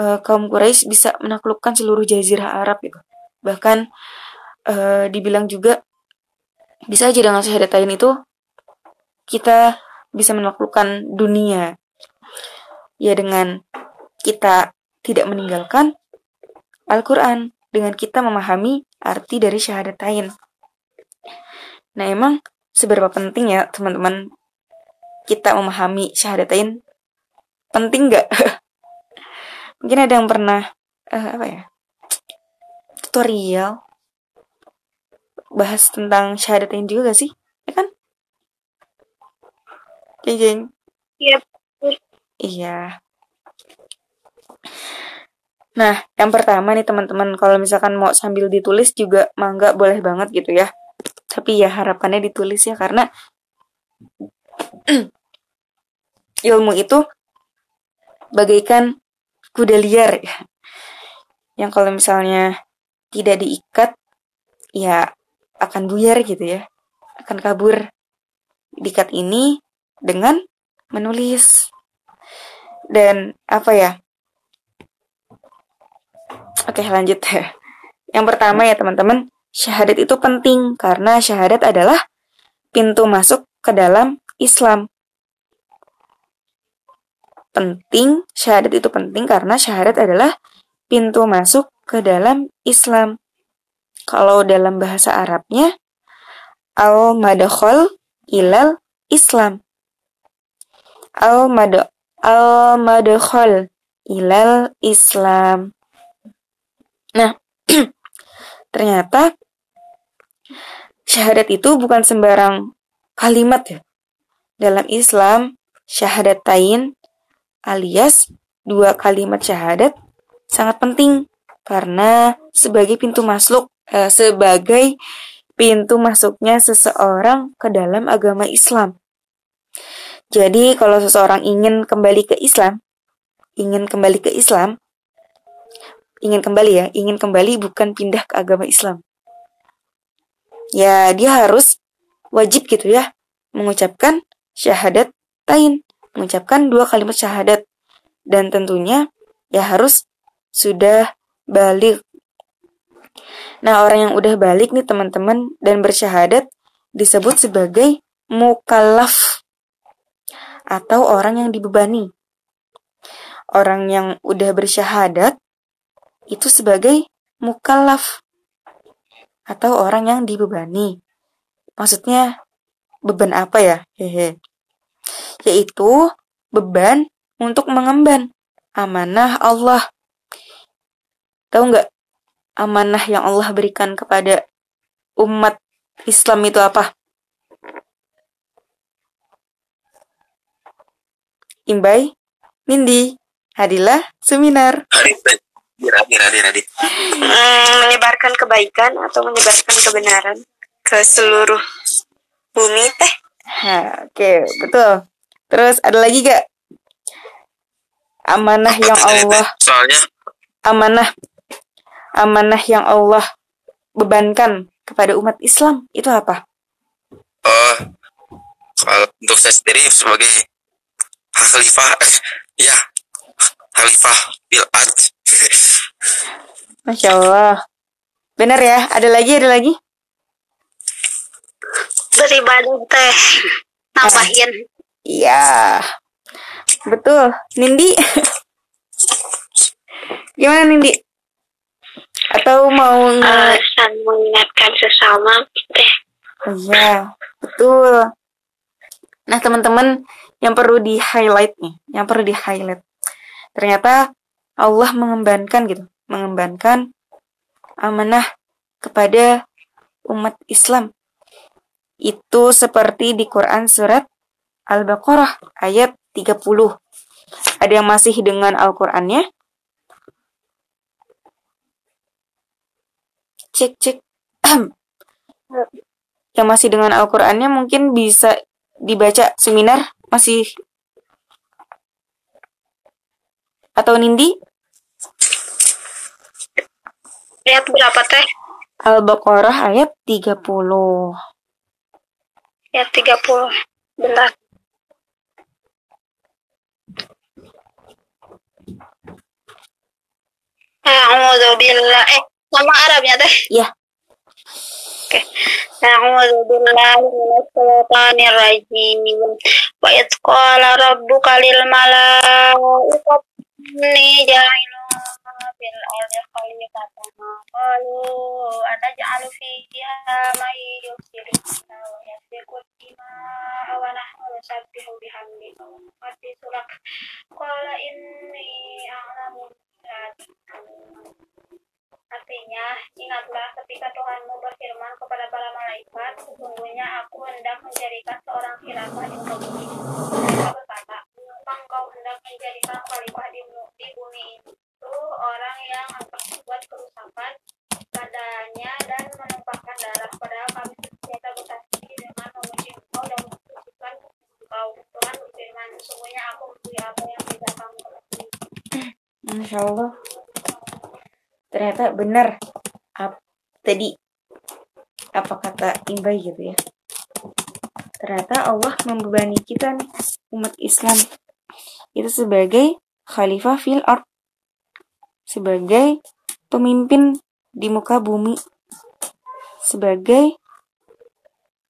uh, kaum Quraisy bisa menaklukkan seluruh jazirah Arab gitu. Bahkan uh, dibilang juga bisa aja dengan syahadatain itu kita bisa menaklukkan dunia. Ya dengan kita tidak meninggalkan Al-Quran dengan kita memahami arti dari syahadatain. Nah emang seberapa penting ya teman-teman kita memahami syahadatain? Penting nggak? Mungkin ada yang pernah uh, apa ya tutorial bahas tentang syahadatain juga gak sih? Ya kan? Jeng Iya. Iya. Nah, yang pertama nih teman-teman, kalau misalkan mau sambil ditulis juga mangga boleh banget gitu ya. Tapi ya harapannya ditulis ya karena ilmu itu bagaikan kuda liar ya. Yang kalau misalnya tidak diikat ya akan buyar gitu ya. Akan kabur. Diikat ini dengan menulis. Dan apa ya? Oke, lanjut ya. Yang pertama ya teman-teman, syahadat itu penting karena syahadat adalah pintu masuk ke dalam Islam. Penting, syahadat itu penting karena syahadat adalah pintu masuk ke dalam Islam. Kalau dalam bahasa Arabnya, al-madakhol ilal Islam. Al-madakhol ilal Islam. Nah, ternyata syahadat itu bukan sembarang kalimat ya. Dalam Islam, syahadatain alias dua kalimat syahadat sangat penting karena sebagai pintu masuk eh, sebagai pintu masuknya seseorang ke dalam agama Islam. Jadi kalau seseorang ingin kembali ke Islam, ingin kembali ke Islam, ingin kembali ya, ingin kembali bukan pindah ke agama Islam. Ya, dia harus wajib gitu ya, mengucapkan syahadat tain, mengucapkan dua kalimat syahadat. Dan tentunya ya harus sudah balik. Nah, orang yang udah balik nih teman-teman dan bersyahadat disebut sebagai mukallaf atau orang yang dibebani. Orang yang udah bersyahadat itu sebagai mukallaf atau orang yang dibebani. Maksudnya beban apa ya? Hehe. Yaitu beban untuk mengemban amanah Allah. Tahu nggak amanah yang Allah berikan kepada umat Islam itu apa? Imbai, Nindi, Hadilah, Seminar. Hadir, hadir, hadir, Hmm, menyebarkan kebaikan atau menyebarkan kebenaran ke seluruh bumi teh. Ha, Oke, betul. Terus ada lagi gak? Amanah yang Allah, Soalnya amanah, amanah yang Allah bebankan kepada umat Islam itu apa? oh kalau untuk saya sendiri sebagai khalifah ya khalifah bil ad Masya Allah. Benar ya? Ada lagi, ada lagi? beribadah teh nambahin Iya. Betul. Nindi? Gimana Nindi? Atau mau nge... Eh, dan mengingatkan sesama teh Iya, betul. Nah, teman-teman yang perlu di-highlight nih, yang perlu di-highlight. Ternyata Allah mengembankan gitu, mengembankan amanah kepada umat Islam. Itu seperti di Quran surat Al-Baqarah ayat 30. Ada yang masih dengan Al-Qur'annya? Cek, cek. yang masih dengan Al-Qur'annya mungkin bisa dibaca seminar masih atau Nindi ayat berapa teh Al-Baqarah ayat 30. Ayat 30. Bentar. A'udzu billah. Eh, nama Arabnya teh. Ya. Oke. A'udzu billahi minasyaitonir rajim. Wa idz qala rabbuka lil malaikati inni ja'ilun fil ardi khalifatan. Qalu ataj'alu fiha man yufsidu fiha wa yasfiku dima'a wa nahnu nusabbihu bihamdika wa nuqaddisu lak. Qala inni a'lamu Artinya, ingatlah ketika Tuhanmu berfirman kepada para malaikat, sesungguhnya aku hendak menjadikan seorang khilafah di muka bumi. Mereka berkata, mengapa engkau hendak menjadikan khalifah di, mu- di bumi itu orang yang akan membuat kerusakan padanya dan menumpahkan darah, padahal kami senantiasa bersaksi dengan memuji engkau dan mensucikan engkau. Tuhan berfirman, sesungguhnya aku mengetahui apa yang tidak kamu ketahui. Masya Allah. Ternyata benar ap, tadi apa kata Imbay gitu ya. Ternyata Allah membebani kita nih umat Islam. Itu sebagai khalifah fil ard. Sebagai pemimpin di muka bumi. Sebagai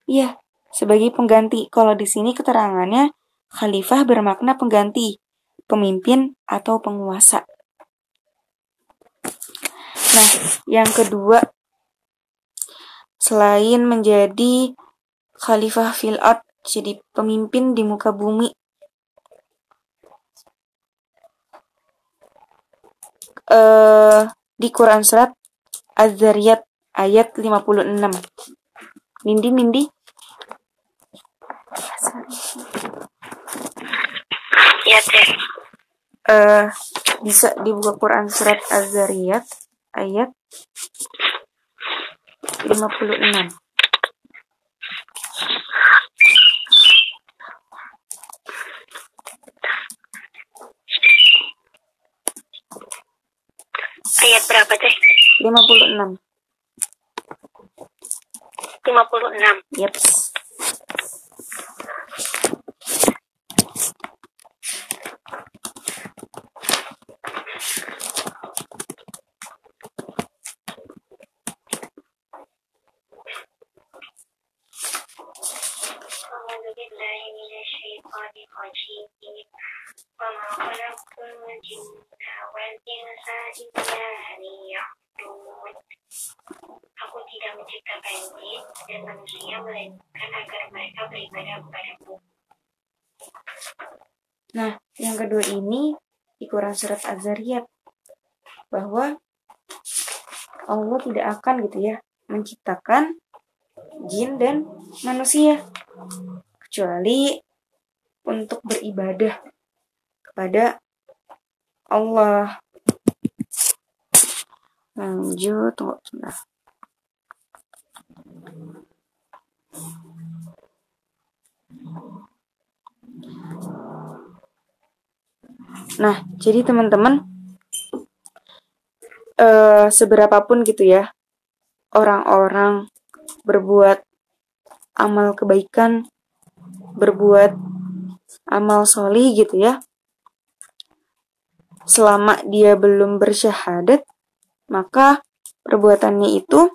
ya sebagai pengganti. Kalau di sini keterangannya khalifah bermakna pengganti pemimpin atau penguasa Nah, yang kedua, selain menjadi khalifah fil ard, jadi pemimpin di muka bumi, eh di Quran surat Az-Zariyat ayat 56. Nindi, Nindi. Ya, teh. Eh bisa dibuka Quran surat Az-Zariyat ayat 56. Ayat berapa teh? 56. 56. Yep. Quran surat Az-Zariyat bahwa Allah tidak akan gitu ya menciptakan jin dan manusia kecuali untuk beribadah kepada Allah. Lanjut, tunggu sebentar. Nah, jadi teman-teman, eh, seberapapun gitu ya, orang-orang berbuat amal kebaikan, berbuat amal soli gitu ya, selama dia belum bersyahadat, maka perbuatannya itu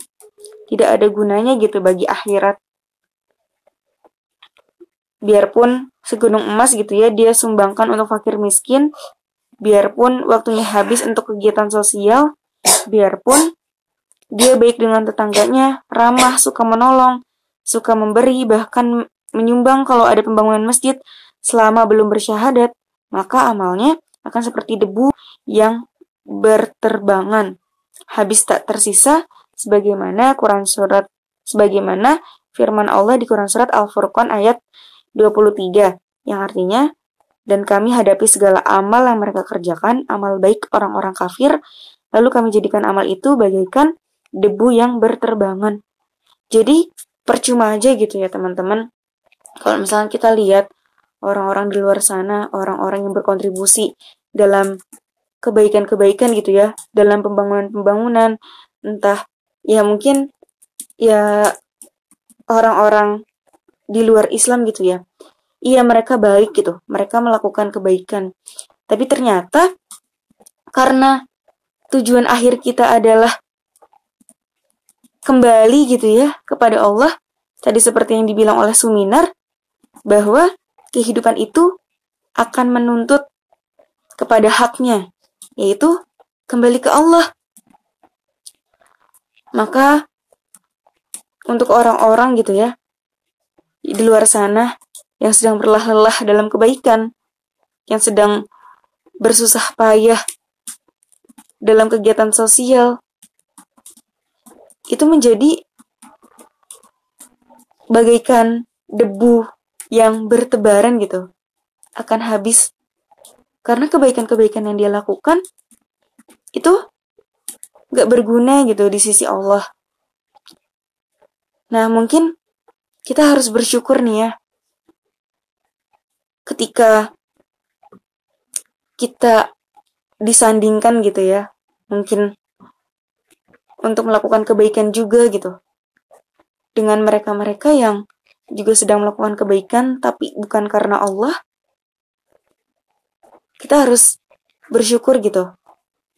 tidak ada gunanya gitu bagi akhirat. Biarpun segunung emas gitu ya, dia sumbangkan untuk fakir miskin, biarpun waktunya habis untuk kegiatan sosial, biarpun dia baik dengan tetangganya, ramah, suka menolong, suka memberi, bahkan menyumbang kalau ada pembangunan masjid selama belum bersyahadat, maka amalnya akan seperti debu yang berterbangan, habis tak tersisa sebagaimana Quran surat sebagaimana firman Allah di Quran surat Al-Furqan ayat 23 yang artinya dan kami hadapi segala amal yang mereka kerjakan, amal baik orang-orang kafir, lalu kami jadikan amal itu bagaikan debu yang berterbangan. Jadi percuma aja gitu ya teman-teman. Kalau misalnya kita lihat orang-orang di luar sana, orang-orang yang berkontribusi dalam kebaikan-kebaikan gitu ya, dalam pembangunan-pembangunan, entah ya mungkin ya orang-orang di luar Islam gitu ya. Iya mereka baik gitu, mereka melakukan kebaikan. Tapi ternyata karena tujuan akhir kita adalah kembali gitu ya kepada Allah, tadi seperti yang dibilang oleh Suminar, bahwa kehidupan itu akan menuntut kepada haknya, yaitu kembali ke Allah. Maka untuk orang-orang gitu ya di luar sana yang sedang berlelah-lelah dalam kebaikan, yang sedang bersusah payah dalam kegiatan sosial, itu menjadi bagaikan debu yang bertebaran gitu, akan habis. Karena kebaikan-kebaikan yang dia lakukan itu gak berguna gitu di sisi Allah. Nah mungkin kita harus bersyukur nih ya ketika kita disandingkan gitu ya, mungkin untuk melakukan kebaikan juga gitu. Dengan mereka-mereka yang juga sedang melakukan kebaikan tapi bukan karena Allah, kita harus bersyukur gitu.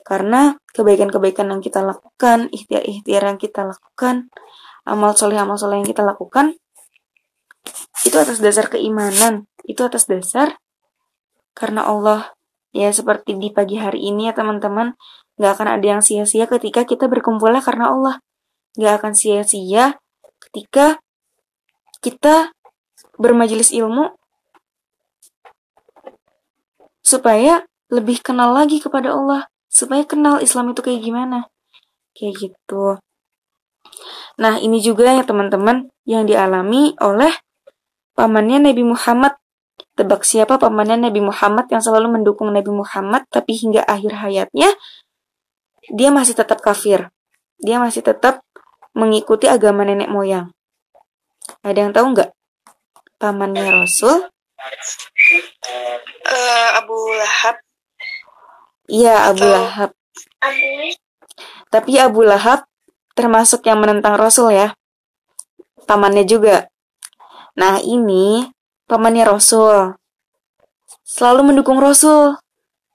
Karena kebaikan-kebaikan yang kita lakukan, ikhtiar-ikhtiar yang kita lakukan, amal soleh amal soleh yang kita lakukan, itu atas dasar keimanan, itu atas dasar karena Allah. Ya seperti di pagi hari ini ya teman-teman. Nggak akan ada yang sia-sia ketika kita berkumpulnya karena Allah. Nggak akan sia-sia ketika kita bermajelis ilmu supaya lebih kenal lagi kepada Allah. Supaya kenal Islam itu kayak gimana? Kayak gitu. Nah ini juga ya teman-teman yang dialami oleh pamannya Nabi Muhammad. Tebak siapa pamannya Nabi Muhammad yang selalu mendukung Nabi Muhammad, tapi hingga akhir hayatnya dia masih tetap kafir. Dia masih tetap mengikuti agama nenek moyang. Ada yang tahu nggak? Pamannya Rasul? Uh, Abu Lahab. Iya, Abu. Lahab. Tapi Abu Lahab termasuk yang menentang Rasul ya. Pamannya juga. Nah ini pamannya Rasul. Selalu mendukung Rasul.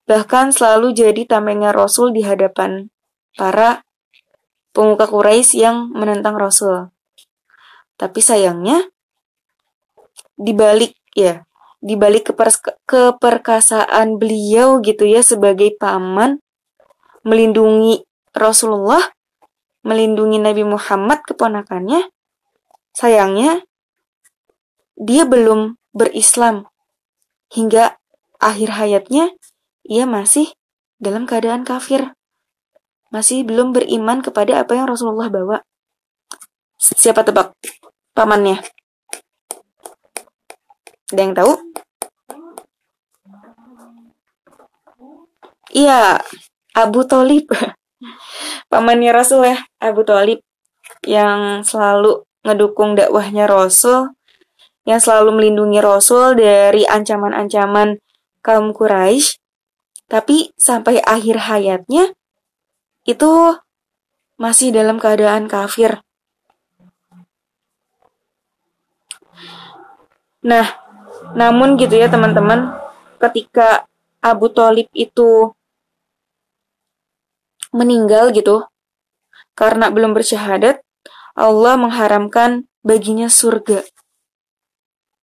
Bahkan selalu jadi tamengnya Rasul di hadapan para pemuka Quraisy yang menentang Rasul. Tapi sayangnya dibalik ya, dibalik keperkasaan beliau gitu ya sebagai paman melindungi Rasulullah, melindungi Nabi Muhammad keponakannya. Sayangnya dia belum berislam hingga akhir hayatnya ia masih dalam keadaan kafir. Masih belum beriman kepada apa yang Rasulullah bawa. Siapa tebak pamannya? Ada yang tahu? Iya, Abu Talib. Pamannya Rasul ya, Abu Talib. Yang selalu ngedukung dakwahnya Rasul yang selalu melindungi Rasul dari ancaman-ancaman kaum Quraisy, tapi sampai akhir hayatnya itu masih dalam keadaan kafir. Nah, namun gitu ya teman-teman, ketika Abu Talib itu meninggal gitu, karena belum bersyahadat, Allah mengharamkan baginya surga.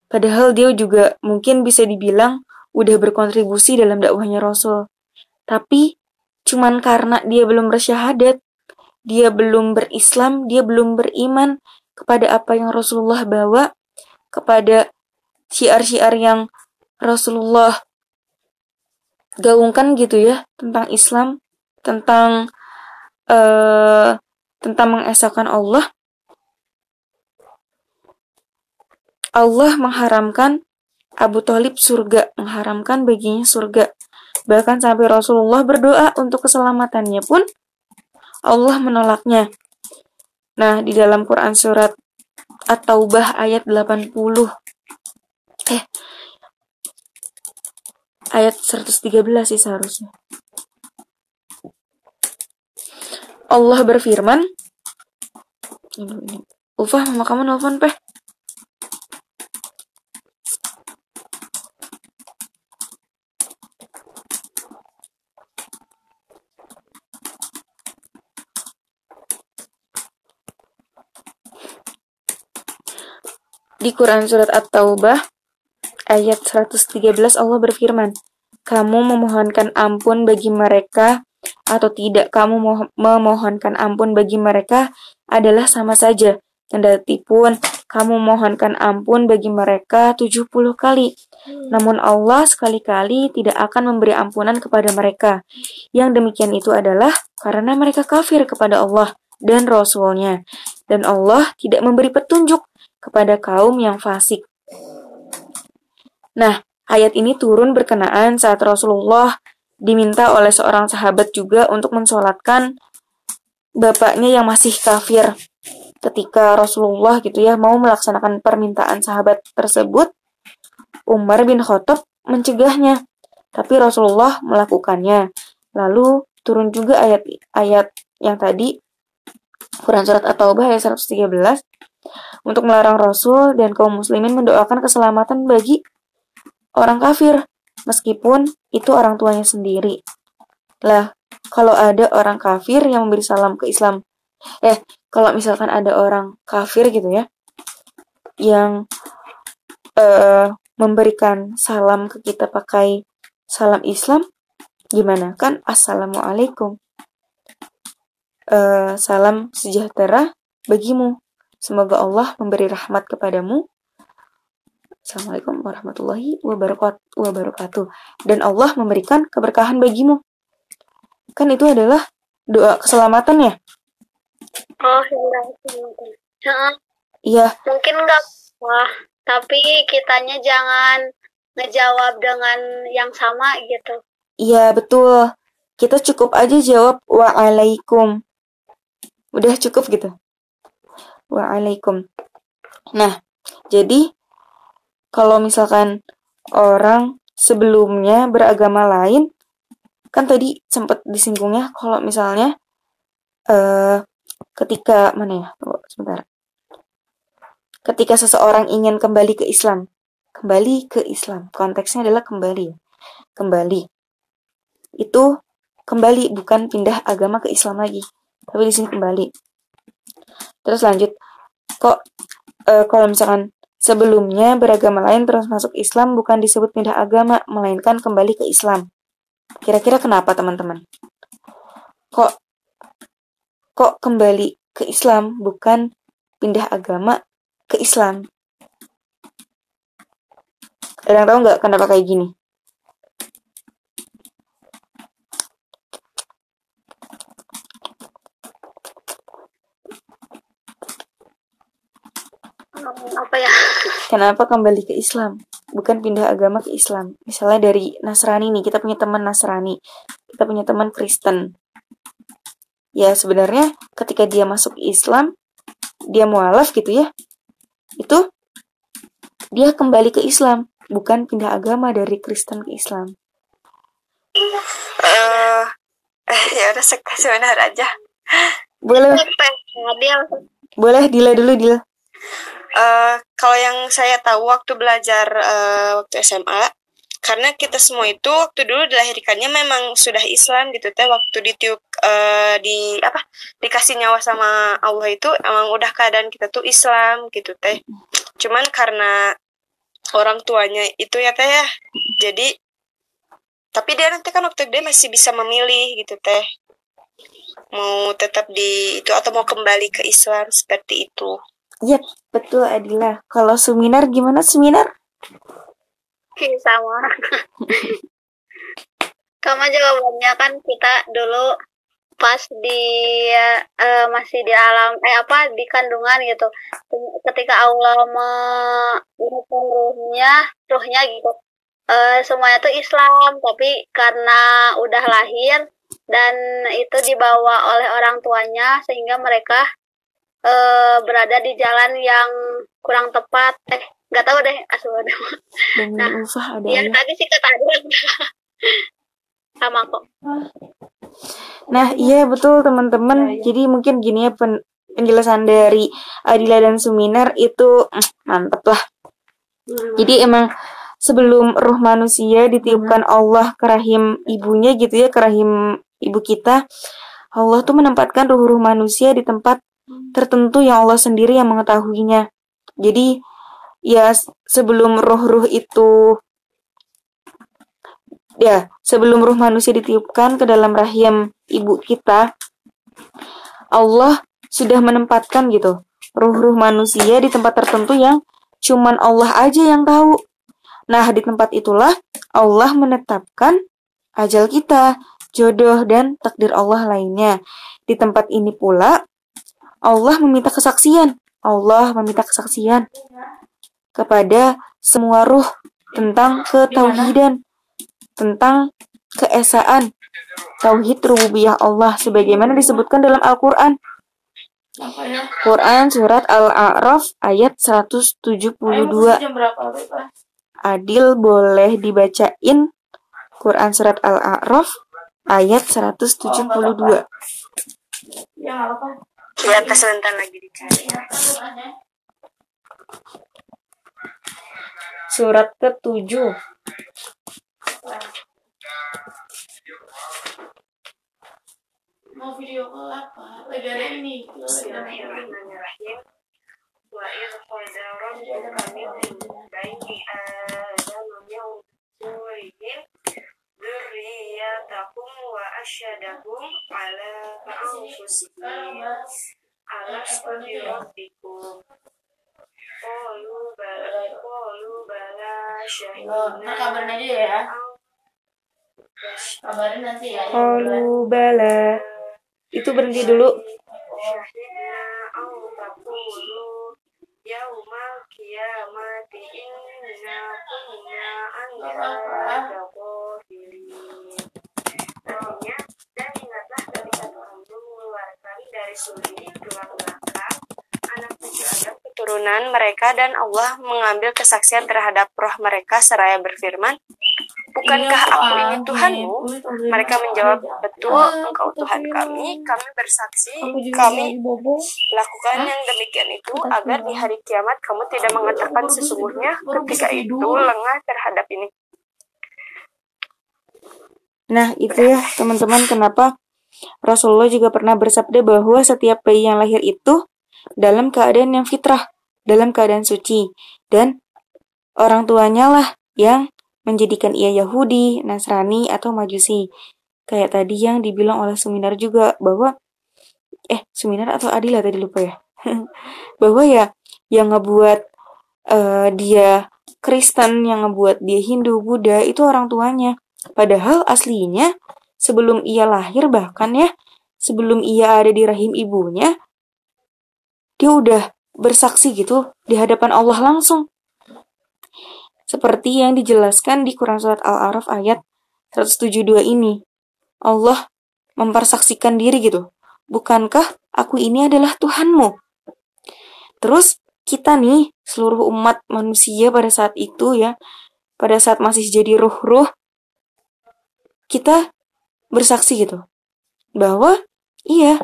Padahal dia juga mungkin bisa dibilang udah berkontribusi dalam dakwahnya Rasul. Tapi cuman karena dia belum bersyahadat, dia belum berislam, dia belum beriman kepada apa yang Rasulullah bawa, kepada syiar-syiar yang Rasulullah gaungkan gitu ya tentang Islam, tentang uh, tentang mengesahkan Allah. Allah mengharamkan Abu Talib surga, mengharamkan baginya surga. Bahkan sampai Rasulullah berdoa untuk keselamatannya pun Allah menolaknya. Nah, di dalam Quran surat At-Taubah ayat 80 eh ayat 113 sih seharusnya. Allah berfirman. Ufah, mama kamu nelfon, Peh. Di Quran Surat At-Taubah ayat 113 Allah berfirman, Kamu memohonkan ampun bagi mereka atau tidak kamu memohonkan ampun bagi mereka adalah sama saja. Kendati pun kamu mohonkan ampun bagi mereka 70 kali. Namun Allah sekali-kali tidak akan memberi ampunan kepada mereka. Yang demikian itu adalah karena mereka kafir kepada Allah dan Rasulnya. Dan Allah tidak memberi petunjuk kepada kaum yang fasik. Nah, ayat ini turun berkenaan saat Rasulullah diminta oleh seorang sahabat juga untuk mensolatkan bapaknya yang masih kafir. Ketika Rasulullah gitu ya mau melaksanakan permintaan sahabat tersebut, Umar bin Khattab mencegahnya. Tapi Rasulullah melakukannya. Lalu turun juga ayat-ayat yang tadi Quran surat At-Taubah ayat 113 untuk melarang Rasul dan kaum muslimin mendoakan keselamatan bagi orang kafir, meskipun itu orang tuanya sendiri. Lah, kalau ada orang kafir yang memberi salam ke Islam, eh, kalau misalkan ada orang kafir gitu ya, yang uh, memberikan salam ke kita pakai salam Islam, gimana? Kan Assalamualaikum. Uh, salam sejahtera bagimu. Semoga Allah memberi rahmat kepadamu. Assalamualaikum warahmatullahi wabarakatuh. Dan Allah memberikan keberkahan bagimu. Kan itu adalah doa keselamatan ya? Oh, iya. Iya. Mungkin enggak wah, tapi kitanya jangan ngejawab dengan yang sama gitu. Iya, betul. Kita cukup aja jawab waalaikum. Udah cukup gitu. Waalaikum. Nah, jadi kalau misalkan orang sebelumnya beragama lain, kan tadi sempat disinggungnya kalau misalnya uh, ketika mana ya? Tunggu sebentar. Ketika seseorang ingin kembali ke Islam, kembali ke Islam. Konteksnya adalah kembali. Kembali. Itu kembali bukan pindah agama ke Islam lagi, tapi di sini kembali. Terus lanjut, kok e, kalau misalkan sebelumnya beragama lain terus masuk Islam bukan disebut pindah agama, melainkan kembali ke Islam. Kira-kira kenapa teman-teman? Kok kok kembali ke Islam bukan pindah agama ke Islam? Ada yang tahu nggak kenapa kayak gini? apa ya kenapa kembali ke Islam? Bukan pindah agama ke Islam. Misalnya dari Nasrani nih kita punya teman Nasrani. Kita punya teman Kristen. Ya sebenarnya ketika dia masuk Islam dia mualaf gitu ya itu dia kembali ke Islam bukan pindah agama dari Kristen ke Islam. Uh, eh ya udah sebentar aja. Boleh. Boleh Dila dulu Dila Uh, kalau yang saya tahu waktu belajar uh, waktu SMA, karena kita semua itu waktu dulu dilahirkannya memang sudah Islam gitu teh waktu ditiup uh, di apa dikasih nyawa sama Allah itu emang udah keadaan kita tuh Islam gitu teh. Cuman karena orang tuanya itu ya teh ya jadi tapi dia nanti kan waktu dia masih bisa memilih gitu teh. Mau tetap di itu atau mau kembali ke Islam seperti itu. Yap, betul Adila. Kalau seminar gimana seminar? Sama. Kamu jawabannya kan kita dulu pas di uh, masih di alam eh apa di kandungan gitu ketika Allah menghukum ruhnya ruhnya gitu uh, semuanya tuh Islam tapi karena udah lahir dan itu dibawa oleh orang tuanya sehingga mereka uh, berada di jalan yang kurang tepat. Eh nggak tahu deh asal nah usah ada yang tadi sih kata sama kok. Nah iya betul teman-teman. Jadi mungkin gini ya pen penjelasan dari Adila dan Suminar itu mm, mantep lah. Jadi emang sebelum ruh manusia ditiupkan Allah ke rahim ibunya gitu ya, ke rahim ibu kita, Allah tuh menempatkan ruh-ruh manusia di tempat tertentu yang Allah sendiri yang mengetahuinya. Jadi ya sebelum ruh-ruh itu ya sebelum ruh manusia ditiupkan ke dalam rahim ibu kita, Allah sudah menempatkan gitu ruh-ruh manusia di tempat tertentu yang cuman Allah aja yang tahu. Nah, di tempat itulah Allah menetapkan ajal kita, jodoh dan takdir Allah lainnya. Di tempat ini pula Allah meminta kesaksian. Allah meminta kesaksian kepada semua ruh tentang ketauhidan, tentang keesaan tauhid rububiyah Allah sebagaimana disebutkan dalam Al-Qur'an. Quran surat Al-A'raf ayat 172. Adil boleh dibacain Quran surat Al-A'raf ayat 172. Ya, sebentar lagi dicari ya. Surat ke-7. mau video call apa lagi ada ini Bismillahirrahmanirrahim. Wa idh qala rabbuka dzurriyyatahum wa asyhadahum ala anfusihim alastu bi rabbikum. Qalu bala qalu bala syahidna ntar kabarin aja ya. Kabarin nanti ya. Qalu bala. Itu berhenti dulu. syahidna au taqulu yaumal qiyamati inna kunna an dzalika ghafilin. Artinya, dan ingatlah ketika Tuhanmu mengeluarkan dari suri tulang belakang anak cucu Adam keturunan mereka dan Allah mengambil kesaksian terhadap roh mereka seraya berfirman, Bukankah aku ini Tuhanmu? Mereka menjawab, betul, engkau Tuhan kami, kami bersaksi, kami lakukan yang demikian itu agar di hari kiamat kamu tidak mengatakan sesungguhnya ketika itu lengah terhadap ini. Nah, itu ya teman-teman kenapa Rasulullah juga pernah bersabda bahwa setiap bayi yang lahir itu dalam keadaan yang fitrah, dalam keadaan suci dan orang tuanya lah yang menjadikan ia Yahudi, Nasrani atau Majusi. Kayak tadi yang dibilang oleh Seminar juga bahwa eh Seminar atau Adila tadi lupa ya. bahwa ya yang ngebuat eh, dia Kristen, yang ngebuat dia Hindu, Buddha itu orang tuanya. Padahal aslinya sebelum ia lahir bahkan ya sebelum ia ada di rahim ibunya dia udah bersaksi gitu di hadapan Allah langsung. Seperti yang dijelaskan di Quran Surat Al-Araf ayat 172 ini. Allah mempersaksikan diri gitu. Bukankah aku ini adalah Tuhanmu? Terus kita nih, seluruh umat manusia pada saat itu ya, pada saat masih jadi ruh-ruh, kita bersaksi gitu. Bahwa iya,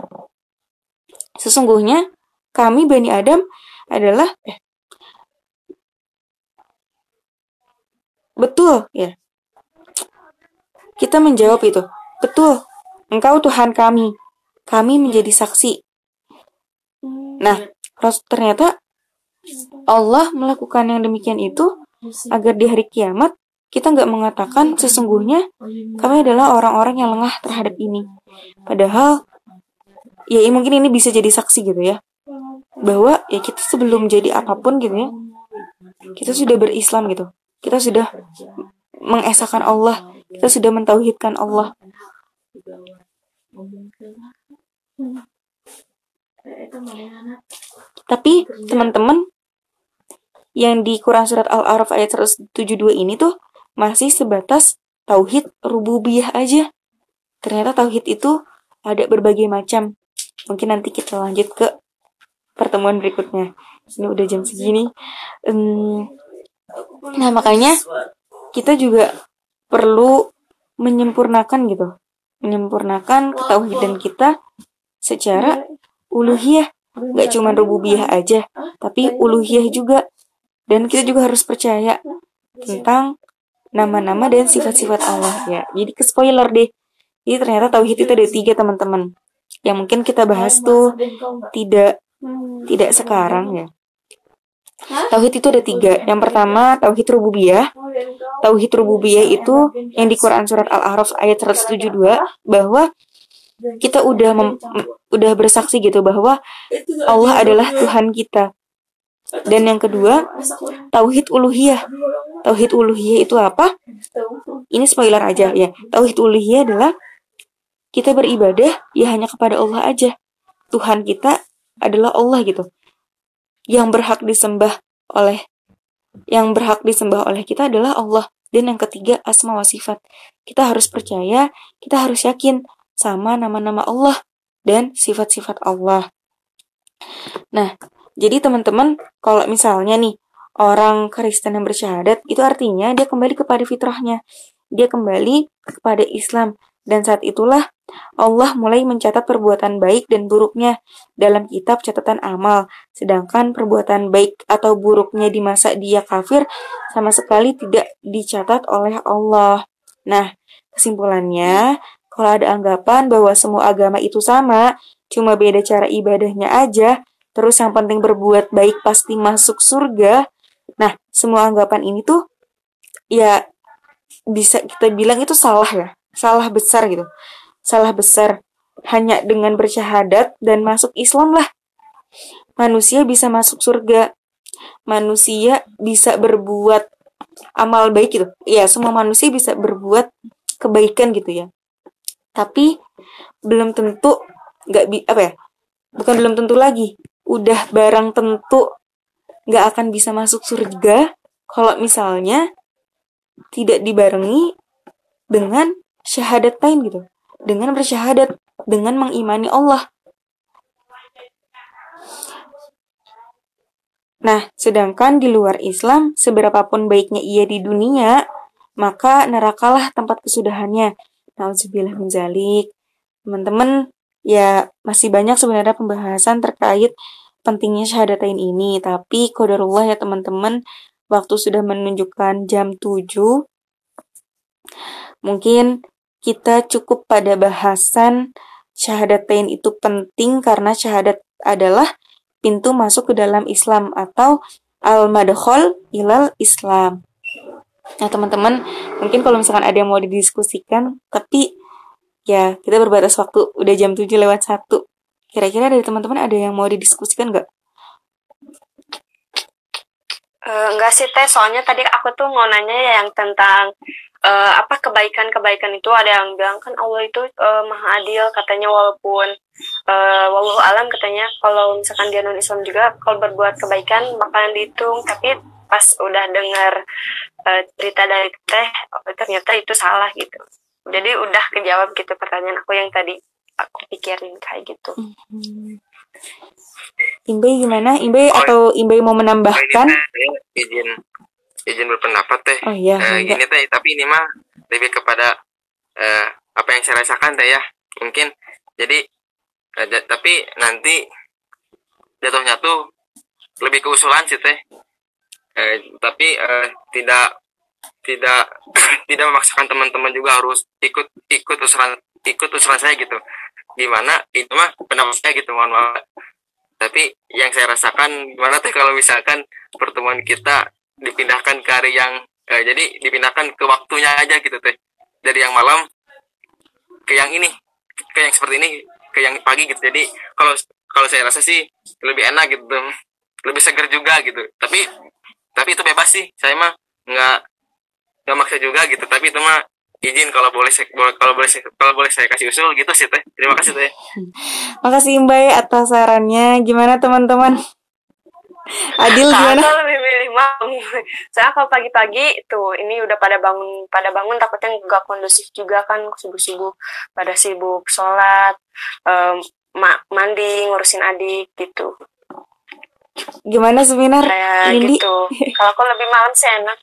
sesungguhnya kami Bani Adam adalah eh, betul ya. Kita menjawab itu, betul. Engkau Tuhan kami. Kami menjadi saksi. Nah, ternyata Allah melakukan yang demikian itu agar di hari kiamat kita nggak mengatakan sesungguhnya kami adalah orang-orang yang lengah terhadap ini. Padahal ya mungkin ini bisa jadi saksi gitu ya. Bahwa ya kita sebelum jadi apa pun gitu ya kita sudah berislam gitu. Kita sudah mengesahkan Allah. Kita sudah mentauhidkan Allah. Tapi teman-teman yang di Quran surat Al-Araf ayat 172 ini tuh masih sebatas tauhid rububiyah aja. Ternyata tauhid itu ada berbagai macam. Mungkin nanti kita lanjut ke pertemuan berikutnya. Ini udah jam segini. Um, nah makanya kita juga perlu menyempurnakan gitu, menyempurnakan ketauhidan kita secara uluhiyah, nggak cuma rububiyah aja, tapi uluhiyah juga. Dan kita juga harus percaya tentang nama-nama dan sifat-sifat Allah ya. Jadi ke spoiler deh. Jadi ternyata tauhid itu ada tiga teman-teman. Yang mungkin kita bahas tuh tidak tidak sekarang ya. Tauhid itu ada tiga. Yang pertama tauhid rububiyah. Tauhid rububiyah itu yang di Quran surat Al-A'raf ayat 172 bahwa kita udah udah bersaksi gitu bahwa Allah adalah Tuhan kita. Dan yang kedua, tauhid uluhiyah. Tauhid uluhiyah itu apa? Ini spoiler aja ya. Tauhid uluhiyah adalah kita beribadah ya hanya kepada Allah aja. Tuhan kita adalah Allah gitu. Yang berhak disembah oleh yang berhak disembah oleh kita adalah Allah. Dan yang ketiga, asma wa sifat. Kita harus percaya, kita harus yakin sama nama-nama Allah dan sifat-sifat Allah. Nah, jadi teman-teman, kalau misalnya nih orang Kristen yang bersyahadat, itu artinya dia kembali kepada fitrahnya. Dia kembali kepada Islam. Dan saat itulah Allah mulai mencatat perbuatan baik dan buruknya dalam kitab catatan amal. Sedangkan perbuatan baik atau buruknya di masa dia kafir sama sekali tidak dicatat oleh Allah. Nah, kesimpulannya, kalau ada anggapan bahwa semua agama itu sama, cuma beda cara ibadahnya aja, terus yang penting berbuat baik pasti masuk surga. Nah, semua anggapan ini tuh ya bisa kita bilang itu salah ya, salah besar gitu. Salah besar hanya dengan bersyahadat dan masuk Islam lah. Manusia bisa masuk surga. Manusia bisa berbuat amal baik gitu. Ya, semua manusia bisa berbuat kebaikan gitu ya. Tapi belum tentu nggak apa ya? Bukan belum tentu lagi. Udah barang tentu nggak akan bisa masuk surga kalau misalnya tidak dibarengi dengan syahadat lain gitu. Dengan bersyahadat, dengan mengimani Allah. Nah, sedangkan di luar Islam, seberapapun baiknya ia di dunia, maka nerakalah tempat kesudahannya. Nauzubillah menjalik. Teman-teman, ya masih banyak sebenarnya pembahasan terkait pentingnya syahadatain ini, tapi kodarullah ya teman-teman, waktu sudah menunjukkan jam 7, mungkin kita cukup pada bahasan syahadatain itu penting karena syahadat adalah pintu masuk ke dalam Islam atau al-madkhol ilal Islam. Nah, teman-teman, mungkin kalau misalkan ada yang mau didiskusikan, tapi ya kita berbatas waktu, udah jam 7 lewat 1. Kira-kira dari teman-teman ada yang mau didiskusikan nggak? Uh, enggak sih teh, soalnya tadi aku tuh mau nanya ya yang tentang uh, apa kebaikan-kebaikan itu ada yang bilang kan Allah itu uh, maha adil katanya walaupun uh, wallahu alam katanya kalau misalkan dia non Islam juga kalau berbuat kebaikan bakalan dihitung tapi pas udah dengar uh, cerita dari teh oh, ternyata itu salah gitu jadi udah kejawab gitu pertanyaan aku yang tadi aku pikirin kayak gitu. Hmm. Imbe gimana? Imbe oh, atau Imbe mau menambahkan? Ini izin izin berpendapat teh. Oh iya. Uh, ini teh tapi ini mah lebih kepada uh, apa yang saya rasakan teh ya. Mungkin jadi uh, tapi nanti jatuhnya tuh lebih keusulan sih teh. Uh, tapi uh, tidak tidak tidak memaksakan teman-teman juga harus ikut ikut usulan ikut usulan saya gitu. Gimana? Itu mah pendapat saya gitu mohon maaf. Tapi yang saya rasakan gimana teh kalau misalkan pertemuan kita dipindahkan ke hari yang eh, jadi dipindahkan ke waktunya aja gitu teh. Dari yang malam ke yang ini ke yang seperti ini ke yang pagi gitu. Jadi kalau kalau saya rasa sih lebih enak gitu lebih segar juga gitu. Tapi tapi itu bebas sih. Saya mah nggak nggak maksa juga gitu tapi itu mah izin kalau boleh kalau boleh kalau boleh saya kasih usul gitu sih teh terima kasih teh makasih mbak atas sarannya gimana teman-teman Adil gimana? Saya lebih milih malam. Saya kalau pagi-pagi tuh ini udah pada bangun pada bangun takutnya nggak kondusif juga kan subuh-subuh pada sibuk sholat, um, mandi, ngurusin adik gitu. Gimana seminar? Kayak gitu. Kalau aku lebih malam sih enak